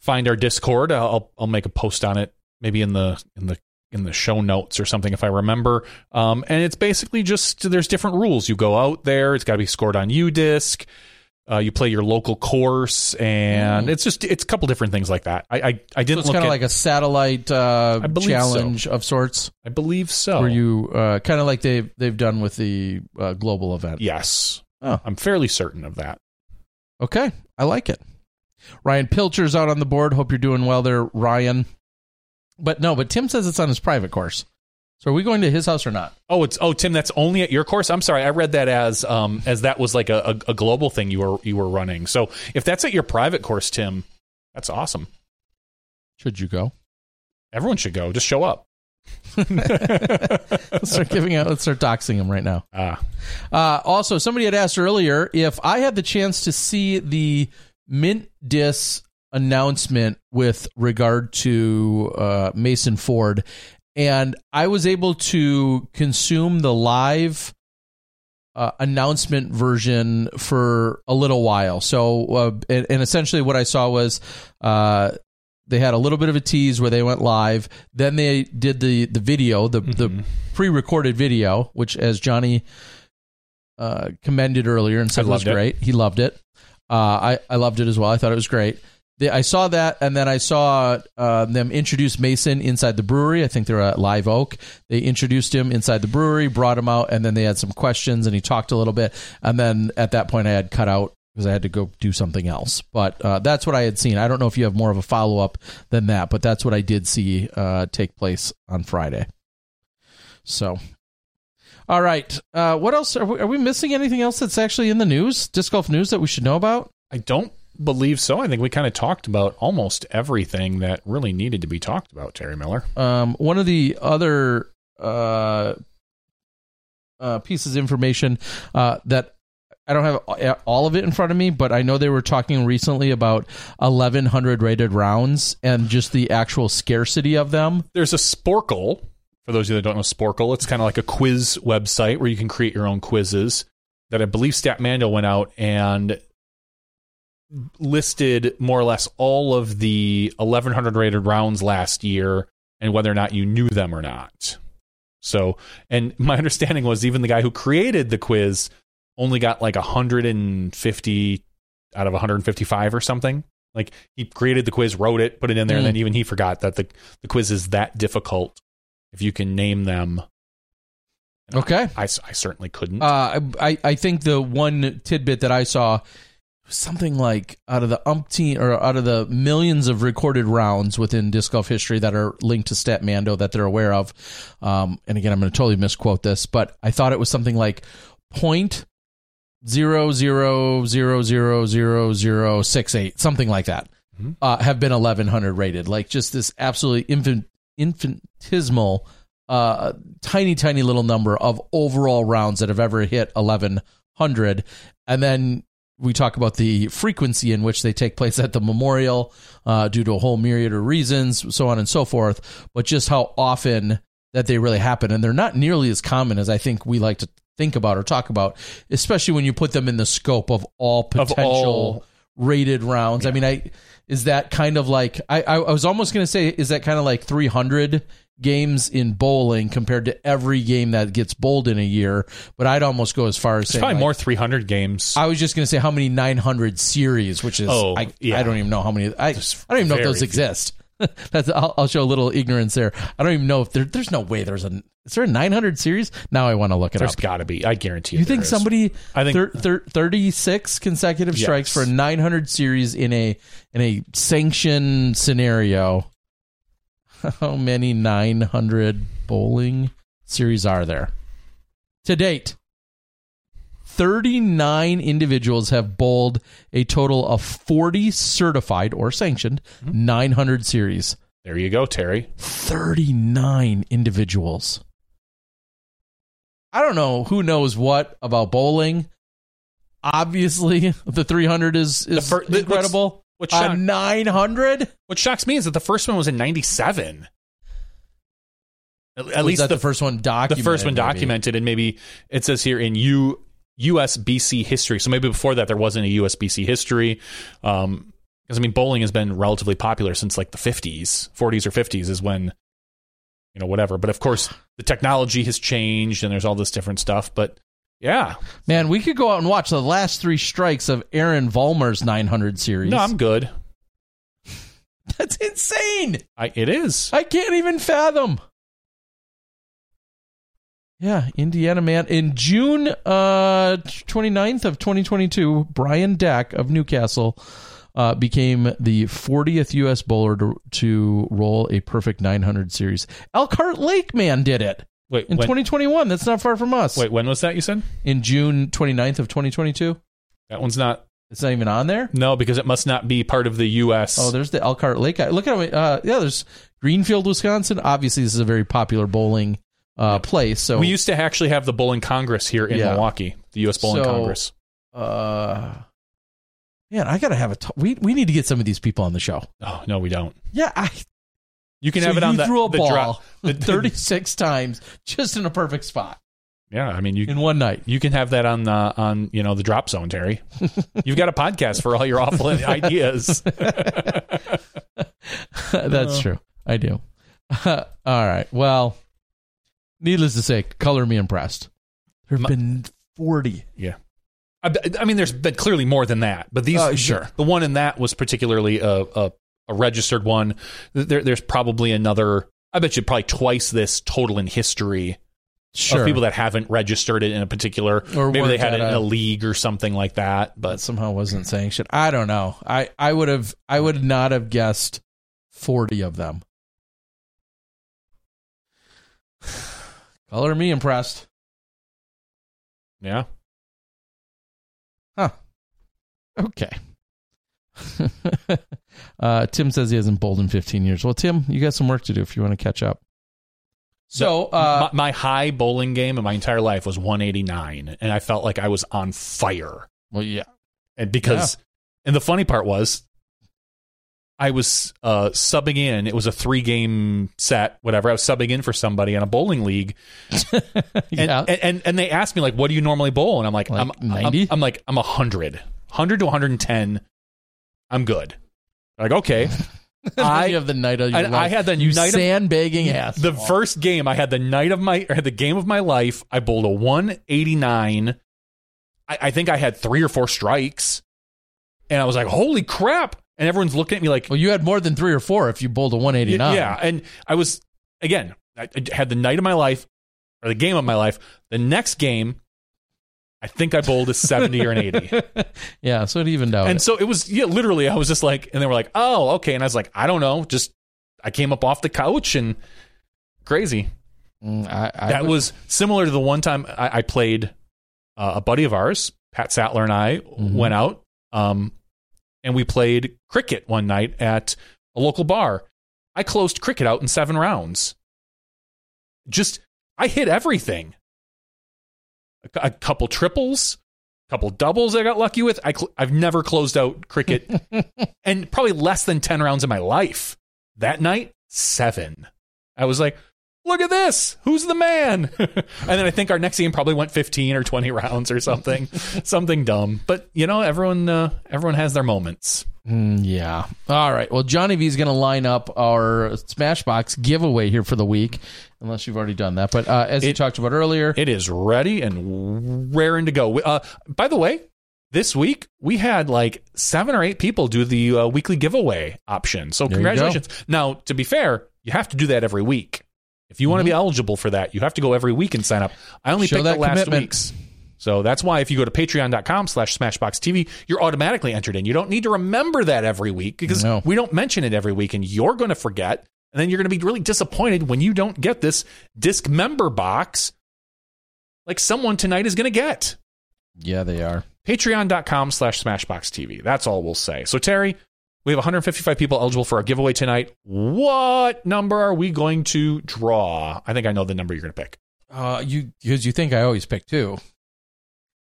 find our Discord, I'll I'll make a post on it maybe in the in the in the show notes or something if I remember. Um, and it's basically just there's different rules. You go out there, it's got to be scored on UDisc. Uh, you play your local course, and it's just it's a couple different things like that. I I, I Mm. Didn't it's look kind of like a satellite uh, believe so. challenge of sorts, I believe so. Were you uh, kind of like they've they've done with the uh, global event. yes, Oh. I'm fairly certain of that. Okay, I like it. Ryan Pilcher's out on the board. Hope you're doing well there, Ryan. But no, but Tim says it's on his private course. So are we going to his house or not? Oh, it's oh Tim, that's only at your course. I'm sorry, I read that as um as that was like a, a, a global thing you were you were running. So if that's at your private course, Tim, that's awesome. Should you go? Everyone should go. Just show up. Let's start giving out. Let's start doxing him right now. Ah, Uh, also, somebody had asked earlier if I had the chance to see the Mint Discs announcement with regard to uh, Mason Ford, and I was able to consume the live uh, announcement version for a little while. So, uh, and, and essentially, what I saw was. Uh, they had a little bit of a tease where they went live. Then they did the the video, the the pre-recorded video, which as Johnny uh, commended earlier and said was loved it. great. He loved it. Uh, I I loved it as well. I thought it was great. I saw that, and then I saw uh, them introduce Mason inside the brewery. I think they're at Live Oak. They introduced him inside the brewery, brought him out, and then they had some questions, and he talked a little bit. And then at that point, I had cut out because I had to go do something else. But uh, that's what I had seen. I don't know if you have more of a follow up than that, but that's what I did see uh, take place on Friday. So, all right. Uh, what else? Are we, are we missing anything else that's actually in the news, disc golf news that we should know about? I don't believe so. I think we kind of talked about almost everything that really needed to be talked about. Terry Miller. Um, one of the other uh, uh, pieces of information uh, that I don't have all of it in front of me, but I know they were talking recently about 1100 rated rounds and just the actual scarcity of them. There's a Sporcle. For those of you that don't know Sporcle, it's kind of like a quiz website where you can create your own quizzes. That I believe Statmando went out and listed more or less all of the 1100 rated rounds last year and whether or not you knew them or not. So, and my understanding was even the guy who created the quiz only got like 150 out of 155 or something. Like he created the quiz, wrote it, put it in there, mm. and then even he forgot that the the quiz is that difficult. If you can name them, okay, I, I, I certainly couldn't. Uh, I I think the one tidbit that I saw something like out of the umpteen or out of the millions of recorded rounds within disc golf history that are linked to Statmando that they're aware of. Um, and again, I'm going to totally misquote this, but I thought it was something like point zero zero zero zero zero zero six eight, something like that, mm-hmm. uh, have been eleven hundred rated. Like just this absolutely infant, infinitesimal, uh, tiny tiny little number of overall rounds that have ever hit eleven hundred, and then we talk about the frequency in which they take place at the memorial uh, due to a whole myriad of reasons, so on and so forth, but just how often that they really happen. And they're not nearly as common as I think we like to think about or talk about, especially when you put them in the scope of all potential of all, rated rounds. Yeah. I mean, I is that kind of like I, I was almost going to say is that kind of like 300 games in bowling compared to every game that gets bowled in a year, but I'd almost go as far as it's saying probably like, more 300 games. I was just going to say how many 900 series, which is oh, I, yeah. I don't even know how many I, I don't even know if those few. exist. That's I'll, I'll, show a little ignorance there. I don't even know if there, there's no way there's a is there a 900 series? Now I want to look it there's up. There's got to be. I guarantee. You You think is. somebody? I think thir- thir- 36 consecutive strikes for a 900 series in a in a sanctioned scenario. How many 900 bowling series are there to date? 39 individuals have bowled a total of 40 certified or sanctioned mm-hmm. 900 series. There you go, Terry. 39 individuals. I don't know who knows what about bowling. Obviously, the 300 is, is fir- incredible. What, shock- 900? What shocks me is that the first one was in 97. At, at least the, the, first one documented. The first one documented, maybe. and maybe it says here in U USBC history. So maybe before that there wasn't a USBC history. Um, because I mean, bowling has been relatively popular since like the 50s, 40s or 50s is when, you know, whatever. But of course, the technology has changed and there's all this different stuff. But yeah, man, we could go out and watch the last three strikes of Aaron Vollmer's 900 series. No, I'm good. That's insane. I, it is. I can't even fathom. Yeah, Indiana man. In June uh 29th of 2022, Brian Deck of Newcastle uh, became the 40th U.S. bowler to, to, roll a perfect 900 series. Elkhart Lake man did it. Wait, in when, 2021. That's not far from us. Wait, when was that? You said in June 29th of 2022. That one's not. It's not even on there. No, because it must not be part of the U.S. Oh, there's the Elkhart Lake. Look at it. Uh, yeah, there's Greenfield, Wisconsin. Obviously, this is a very popular bowling uh, place. So we used to actually have the bowling congress here in yeah. Milwaukee, the U.S. Bowling so, Congress. Uh, man, I gotta have a. T- we we need to get some of these people on the show. Oh no, we don't. Yeah, I. You can so have it on the, threw a the ball drop, the, 36 times just in a perfect spot. Yeah, I mean, you in one night, you can have that on the on you know the drop zone, Terry. You've got a podcast for all your awful ideas. That's uh. true. I do. all right. Well, needless to say, color me impressed. There have been 40. Yeah. I, I, mean, there's been clearly more than that, but these, uh, sure. The one in that was particularly a, a, a registered one. There, there's probably another, I bet you probably twice this total in history sure. of people that haven't registered it in a particular, or maybe they had it in a, a league or something like that, but somehow wasn't sanctioned. I don't know. I, I would have, I would not have guessed 40 of them. Color me impressed. Yeah. Huh. Okay. uh, Tim says he hasn't bowled in 15 years. Well, Tim, you got some work to do if you want to catch up. So, uh, my, my high bowling game in my entire life was 189, and I felt like I was on fire. well, yeah. And because, and the funny part was, I was uh, subbing in. It was a three game set, whatever. I was subbing in for somebody in a bowling league, and, Yeah. and, and and they asked me like, "What do you normally bowl?" And I'm like, Like "I'm 90? I'm, I'm like, I'm hundred, hundred to 110. I'm good. Like, okay. I you have the night of your and life. I had the you night of- sandbagging ass. the first game I had the night of my or had the game of my life. I bowled a 189. I, I think I had three or four strikes, and I was like, "Holy crap!" And everyone's looking at me like, well, you had more than three or four if you bowled a 189. "Yeah." And I was again, I, I had the night of my life or the game of my life. The next game, I think I bowled a 70 or an 80. yeah. So it evened out. And so it was, yeah, literally, I was just like, and they were like, "Oh, okay," and I was like, "I don't know," just I came up off the couch and crazy. Mm, I, I that would- was similar to the one time I, I played uh, a buddy of ours, Pat Sattler, and I Mm-hmm. went out, um, and we played cricket one night at a local bar. I closed cricket out in seven rounds. Just I hit everything. A, a couple triples, a couple doubles. I got lucky with. I cl- I've never closed out cricket, and probably less than ten rounds in my life. That night, seven. I was like, look at this. Who's the man? and then I think our next game probably went 15 or 20 rounds or something, something dumb. But you know, everyone, uh, everyone has their moments. Mm, yeah. All right. Well, Johnny V is going to line up our Smashbox giveaway here for the week, unless you've already done that. But uh, as we It- talked about earlier, It is ready and raring to go. Uh, by the way, this week we had like seven or eight people do the uh, weekly giveaway option. So There congratulations. Now, to be fair, you have to do that every week. If you want to be eligible for that, you have to go every week and sign up. I only Mm-hmm. Show picked the last commitment. weeks. So that's why if you go to patreon.com slash smashboxtv, you're automatically entered in. You don't need to remember that every week because No. we don't mention it every week and you're going to forget. And then you're going to be really disappointed when you don't get this disc member box like someone tonight is going to get. yeah, they are. Patreon.com slash smashboxtv. That's all we'll say. So, Terry, we have 155 people eligible for our giveaway tonight. What number are we going to draw? I think I know the number you're going to pick. Uh, you because you think I always pick two,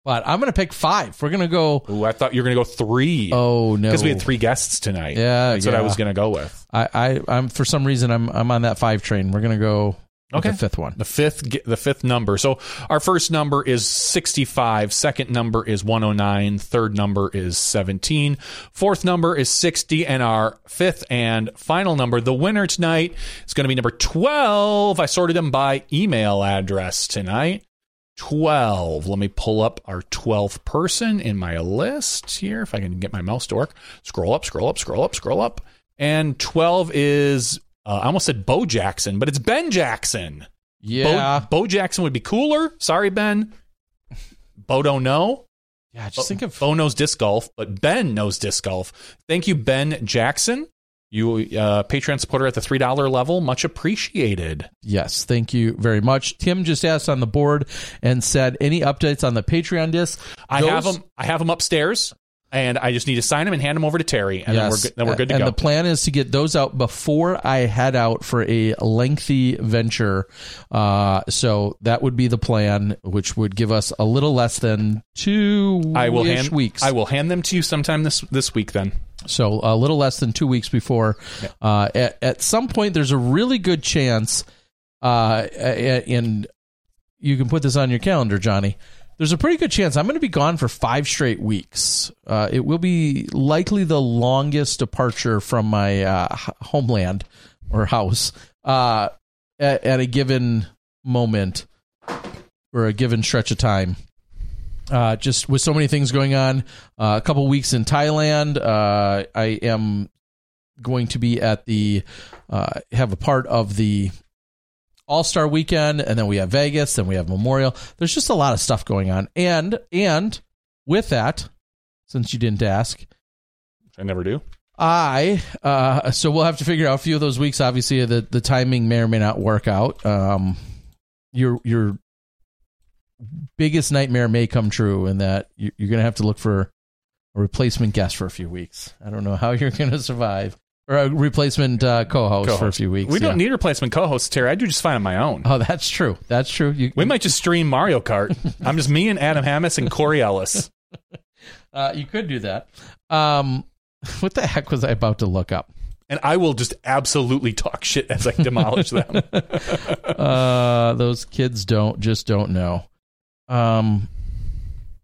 but I'm going to pick five. We're going to go. Ooh, I thought you were going to go three. Oh no, Because we had three guests tonight. Yeah, That's what I was going to go with. I, I I'm for some reason I'm I'm on that five train. We're going to go. Okay. the fifth one. The fifth, the fifth number. So our first number is 65. Second number is 109. Third number is 17. Fourth number is 60. And our fifth and final number, the winner tonight, is going to be number 12. I sorted them by email address tonight. 12. Let me pull up our 12th person in my list here. If I can get my mouse to work. Scroll up, scroll up, scroll up, scroll up. And 12 is, uh, I almost said Bo Jackson, but it's Ben Jackson. Yeah, Bo, Bo Jackson would be cooler. Sorry, Ben. Bo don't know. yeah. Just think of Bo knows disc golf, but Ben knows disc golf. Thank you, Ben Jackson. You uh, Patreon supporter at the three dollar level, much appreciated. Yes, thank you very much. Tim just asked on the board and said any updates on the Patreon disc. I have them. I have them upstairs, and I just need to sign them and hand them over to Terry, and then we're good, then we're good to and go. And the plan is to get those out before I head out for a lengthy venture. Uh, so that would be the plan, which would give us a little less than two I will hand weeks. I will hand them to you sometime this this week. Then So a little less than two weeks before. Uh, at, at some point, there's a really good chance, uh, and you can put this on your calendar, Johnny. There's a pretty good chance I'm going to be gone for five straight weeks. Uh, it will be likely the longest departure from my uh, homeland or house uh, at, at a given moment or a given stretch of time uh, just with so many things going on. Uh, a couple weeks in Thailand. Uh, I am going to be at the uh, have a part of the All Star Weekend, and then we have Vegas, then we have Memorial. There's just a lot of stuff going on, and and with that, since you didn't ask, Which I never do. I uh, so we'll have to figure out a few of those weeks. Obviously, the the timing may or may not work out. Um, your your biggest nightmare may come true, in that you- you're going to have to look for a replacement guest for a few weeks. I don't know how you're going to survive. or a replacement uh, co-host, for a few weeks. We don't need replacement co-hosts, Terry. I do just fine on my own. Oh, that's true. That's true. You, We might just stream Mario Kart. I'm just me and Adam Hammes and Corey Ellis. uh, you could do that. Um, what the heck was I about to look up? And I will just absolutely talk shit as I demolish them. Uh, those kids don't just don't know. Um,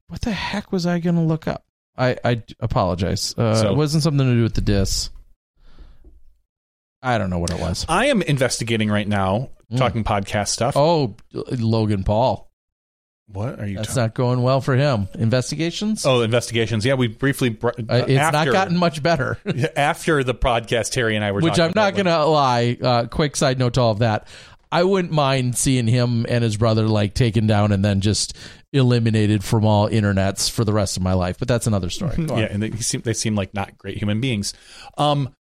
what the heck was I going to look up? I I apologize. Uh, So- it wasn't something to do with the dis. I don't know what it was. I am investigating right now, talking podcast stuff. Oh, Logan Paul. what are you That's talking? not going well for him. Investigations. Oh, investigations. Yeah, we briefly. br- Uh, it's not gotten much better. after the podcast. Terry and I were, Which I'm not going to lie. Uh, quick side note to all of that. I wouldn't mind seeing him and his brother like taken down and then just eliminated from all internets for the rest of my life. But that's another story. Yeah, and they seem they seem like not great human beings. Um,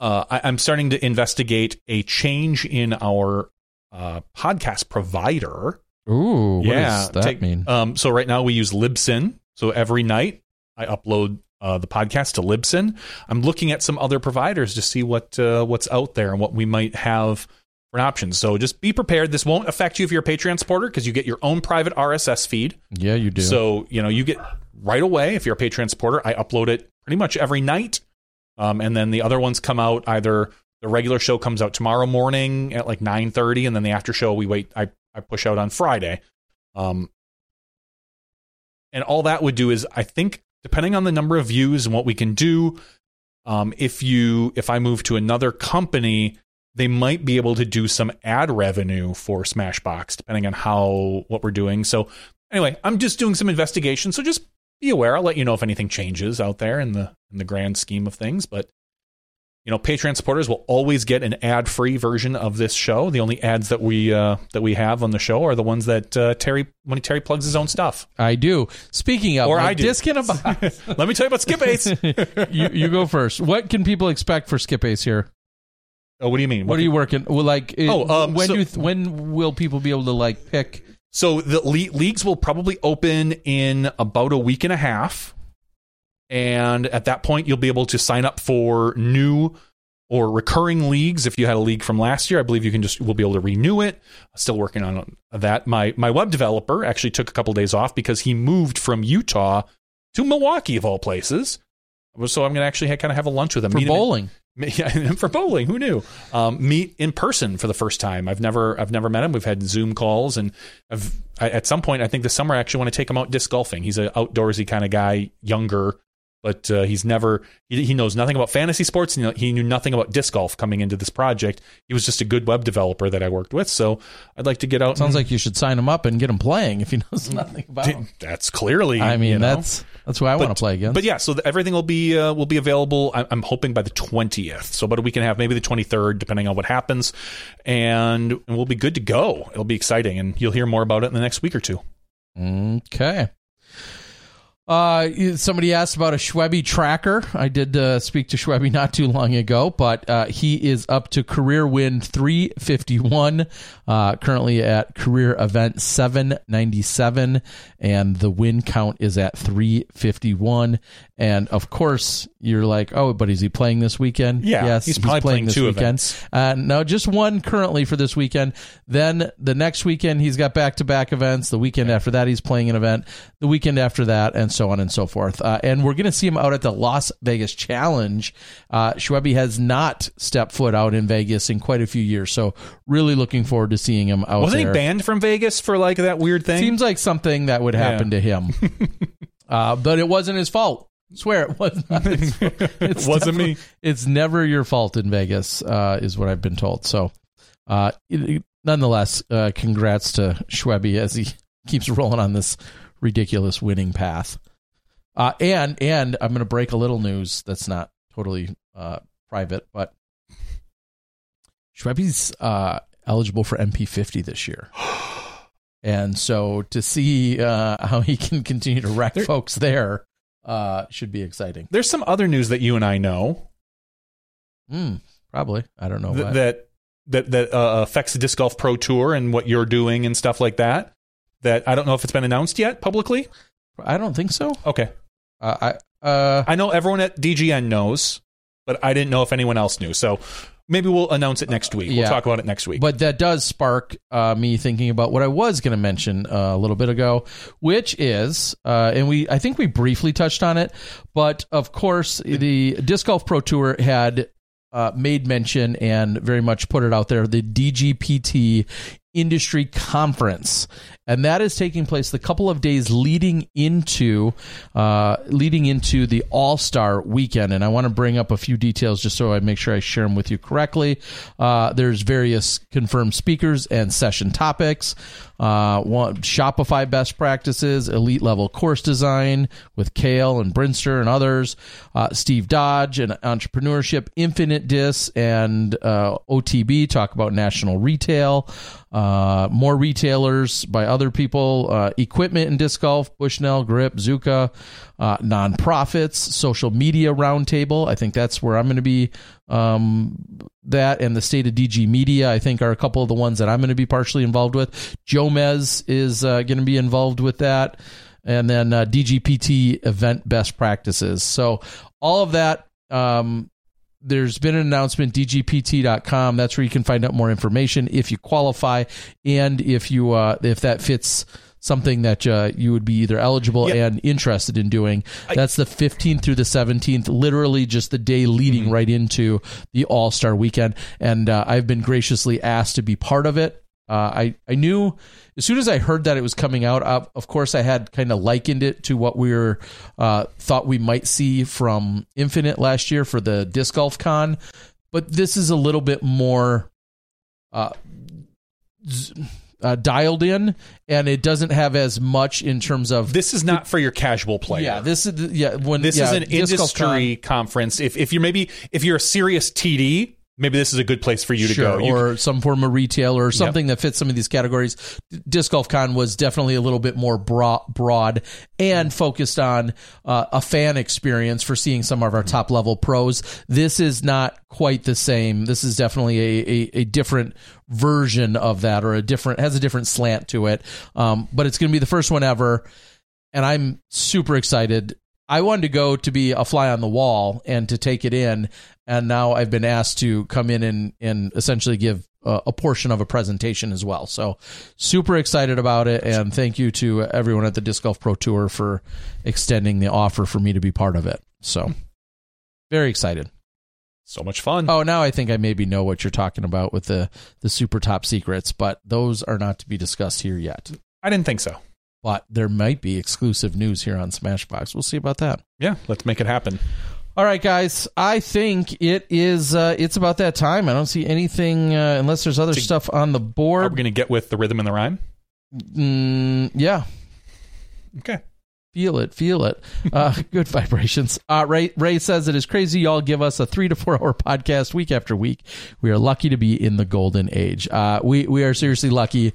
uh, I, I'm starting to investigate a change in our uh, podcast provider. Ooh, what yeah, does that take- mean? Um, so right now we use Libsyn. So every night I upload uh, the podcast to Libsyn. I'm looking at some other providers to see what uh, what's out there and what we might have for options. So just be prepared. This won't affect you if you're a Patreon supporter because you get your own private RSS feed. yeah, you do. So, you know, you get right away if you're a Patreon supporter. I upload it pretty much every night. Um, and then the other ones come out either the regular show comes out tomorrow morning at like 9:30 and then the after show we wait I I push out on Friday. Um and all that would do is I think depending on the number of views and what we can do um if you if I move to another company they might be able to do some ad revenue for Smashbox depending on how what we're doing. So anyway, I'm just doing some investigation, so just be aware. I'll let you know if anything changes out there in the in the grand scheme of things. But you know, Patreon supporters will always get an ad-free version of this show. The only ads that we uh, that we have on the show are the ones that uh, Terry when Terry plugs his own stuff. I do. Speaking of, Or I do. disc in a box. Let me tell you about Skip Ace. you, you go first. What can people expect for Skip Ace here? Oh, what do you mean? What are you working? Well, like, Oh, um, when so- do you th- when will people be able to like pick? So the le- leagues will probably open in about a week and a half, and at that point, you'll be able to sign up for new or recurring leagues. If you had a league from last year, I believe you can just will be able to renew it. Still working on that. My my web developer actually took a couple days off because he moved from Utah to Milwaukee of all places. So I'm going to actually kind of have a lunch with him For meet him yeah, for bowling. Who knew? Um, meet in person for the first time. I've never, I've never met him. We've had Zoom calls, and I've, I, at some point, I think this summer, I actually want to take him out disc golfing. He's an outdoorsy kind of guy, younger, but uh, he's never, he, he knows nothing about fantasy sports. And he knew nothing about disc golf coming into this project. He was just a good web developer that I worked with. So I'd like to get out. Sounds and- like you should sign him up and get him playing if he knows nothing about him. that's clearly. I mean, you know. that's that's who I want to play against. But yeah, so the, everything will be uh, will be available. I, I'm hoping by the 20th, so about a week and a half, maybe the 23rd, depending on what happens, and, and we'll be good to go. It'll be exciting, and you'll hear more about it in the next week or two. Okay. Uh, somebody asked about a Schwebby tracker. I did uh, speak to Schwebby not too long ago, but uh, he is up to career win 351, uh, currently at career event 797, and the win count is at 351. And of course, you're like, oh, but is he playing this weekend? Yeah, yes, he's probably playing this two weekend. events. Uh, no, just one currently for this weekend. Then the next weekend, he's got back to back events. The weekend after that, he's playing an event. The weekend after that, and so on and so forth. Uh, and we're going to see him out at the Las Vegas Challenge. Uh, Schwebby has not stepped foot out in Vegas in quite a few years. So, really looking forward to seeing him out Wasn't there. he banned from Vegas for like that weird thing? Seems like something that would happen to him. uh, but it wasn't his fault. Swear it was not fault. It's Wasn't me. It's never your fault in Vegas, uh, is what I've been told. So, uh, it- nonetheless, uh, congrats to Schwebby as he keeps rolling on this ridiculous winning path. Uh, and and I'm going to break a little news that's not totally uh, private, but Schwebby's uh, eligible for MP50 this year. And so to see uh, how he can continue to wreck folks there uh, should be exciting. There's some other news that you and I know Mm, probably. I don't know th- that that that uh, affects the disc golf pro tour and what you're doing and stuff like that. That I don't know if it's been announced yet publicly. I don't think so. Okay, Uh, I uh, I know everyone at DGN knows, but I didn't know if anyone else knew. So maybe we'll announce it next week. We'll Yeah. talk about it next week. But that does spark uh, me thinking about what I was going to mention uh, a little bit ago, which is, uh, and we I think we briefly touched on it, but of course the Disc Golf Pro Tour had uh, made mention and very much put it out there the DGPT Industry Conference, and that is taking place the couple of days leading into uh, leading into the All Star Weekend. And I want to bring up a few details just so I make sure I share them with you correctly. Uh, there's various confirmed speakers and session topics. Uh, one, Shopify best practices, elite level course design with Cale and Brinster and others. Uh, Steve Dodge and entrepreneurship, Infinite Discs and uh, OTB talk about national retail. Uh, more retailers by other people, uh, equipment in disc golf, Bushnell, Grip, Zuka, uh, nonprofits, social media roundtable. I think that's where I'm going to be. Um, that and the state of DG Media, I think, are a couple of the ones that I'm going to be partially involved with. Joe Mez is uh, going to be involved with that, and then uh, DGPT event best practices. So all of that. Um, there's been an announcement dgpt.com that's where you can find out more information if you qualify and if you uh, if that fits something that uh, you would be either eligible Yeah. and interested in doing that's the 15th through the 17th literally just the day leading Mm-hmm. right into the all-star weekend and uh, i've been graciously asked to be part of it uh, I I knew as soon as I heard that it was coming out. Of, of course, I had kind of likened it to what we were uh, thought we might see from Infinite last year for the disc golf con, but this is a little bit more uh, uh, dialed in, and it doesn't have as much in terms of this is not for your casual player. yeah. This is yeah when this yeah, is an Golf Con- industry conference. If if you're maybe if you're a serious TD, maybe this is a good place for you to Sure, go. You or some form of retail or something that fits some of these categories. Disc Golf Con was definitely a little bit more broad, broad and focused on uh, a fan experience for seeing some of our top level pros. This is not quite the same. This is definitely a, a, a different version of that, or a different has a different slant to it. Um, but it's going to be the first one ever, and I'm super excited. I wanted to go to be a fly on the wall and to take it in, and now I've been asked to come in and and essentially give a, a portion of a presentation as well. So super excited about it, and thank you to everyone at the Disc Golf Pro Tour for extending the offer for me to be part of it. So very excited. so much fun. Oh, now I think I maybe know what you're talking about with the the super top secrets, but those are not to be discussed here yet. I didn't think so. But there might be exclusive news here on Smashboxx. We'll see about that. Yeah, let's make it happen. All right, guys. I think it is. Uh, it's about that time. I don't see anything uh, unless there's other To- stuff on the Are we board. going to get with the rhythm and the rhyme? Mm, yeah, Okay. feel it, feel it. Uh, good vibrations. Uh, Ray Ray says it is crazy. Y'all give us a three to four hour podcast week after week. We are lucky to be in the golden age. Uh, we we are seriously lucky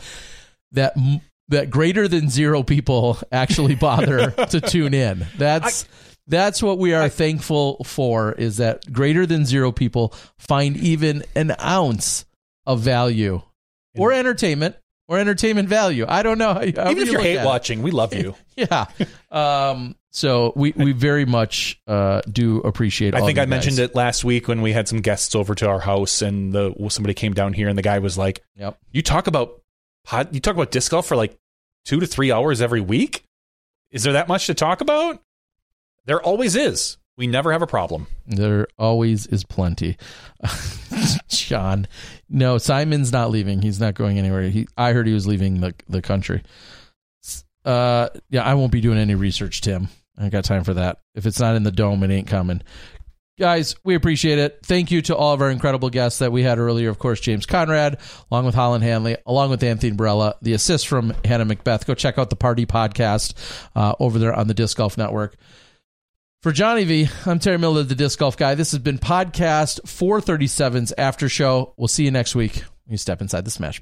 that. M- that greater than zero people actually bother to tune in. That's that's what we are thankful for is that greater than zero people find even an ounce of value or entertainment or entertainment value. I don't know. How, however Even if you you're hate at it. watching, we love you. yeah. Um, so we we very much uh, do appreciate. I think I mentioned it last week when we had some guests over to our house, and the somebody came down here, and the guy was like, Yep. "You talk about you talk about disc golf for like two to three hours every week. Is there that much to talk about? There always is. We never have a problem. There always is plenty. John, no, Simon's not leaving. He's not going anywhere. He, I heard he was leaving the the country. Uh, yeah, I won't be doing any research, Tim. I got time for that. If it's not in the dome, it ain't coming. Guys, we appreciate it. Thank you to all of our incredible guests that we had earlier. Of course, James Conrad, along with Holyn Handley, along with Anthony Barela, the assist from Hannah Macbeth. Go check out the Party Podcast uh, over there on the Disc Golf Network. For Johnny V, I'm Terry Miller, the Disc Golf Guy. This has been Podcast 437's After Show. We'll see you next week. You step inside the Smash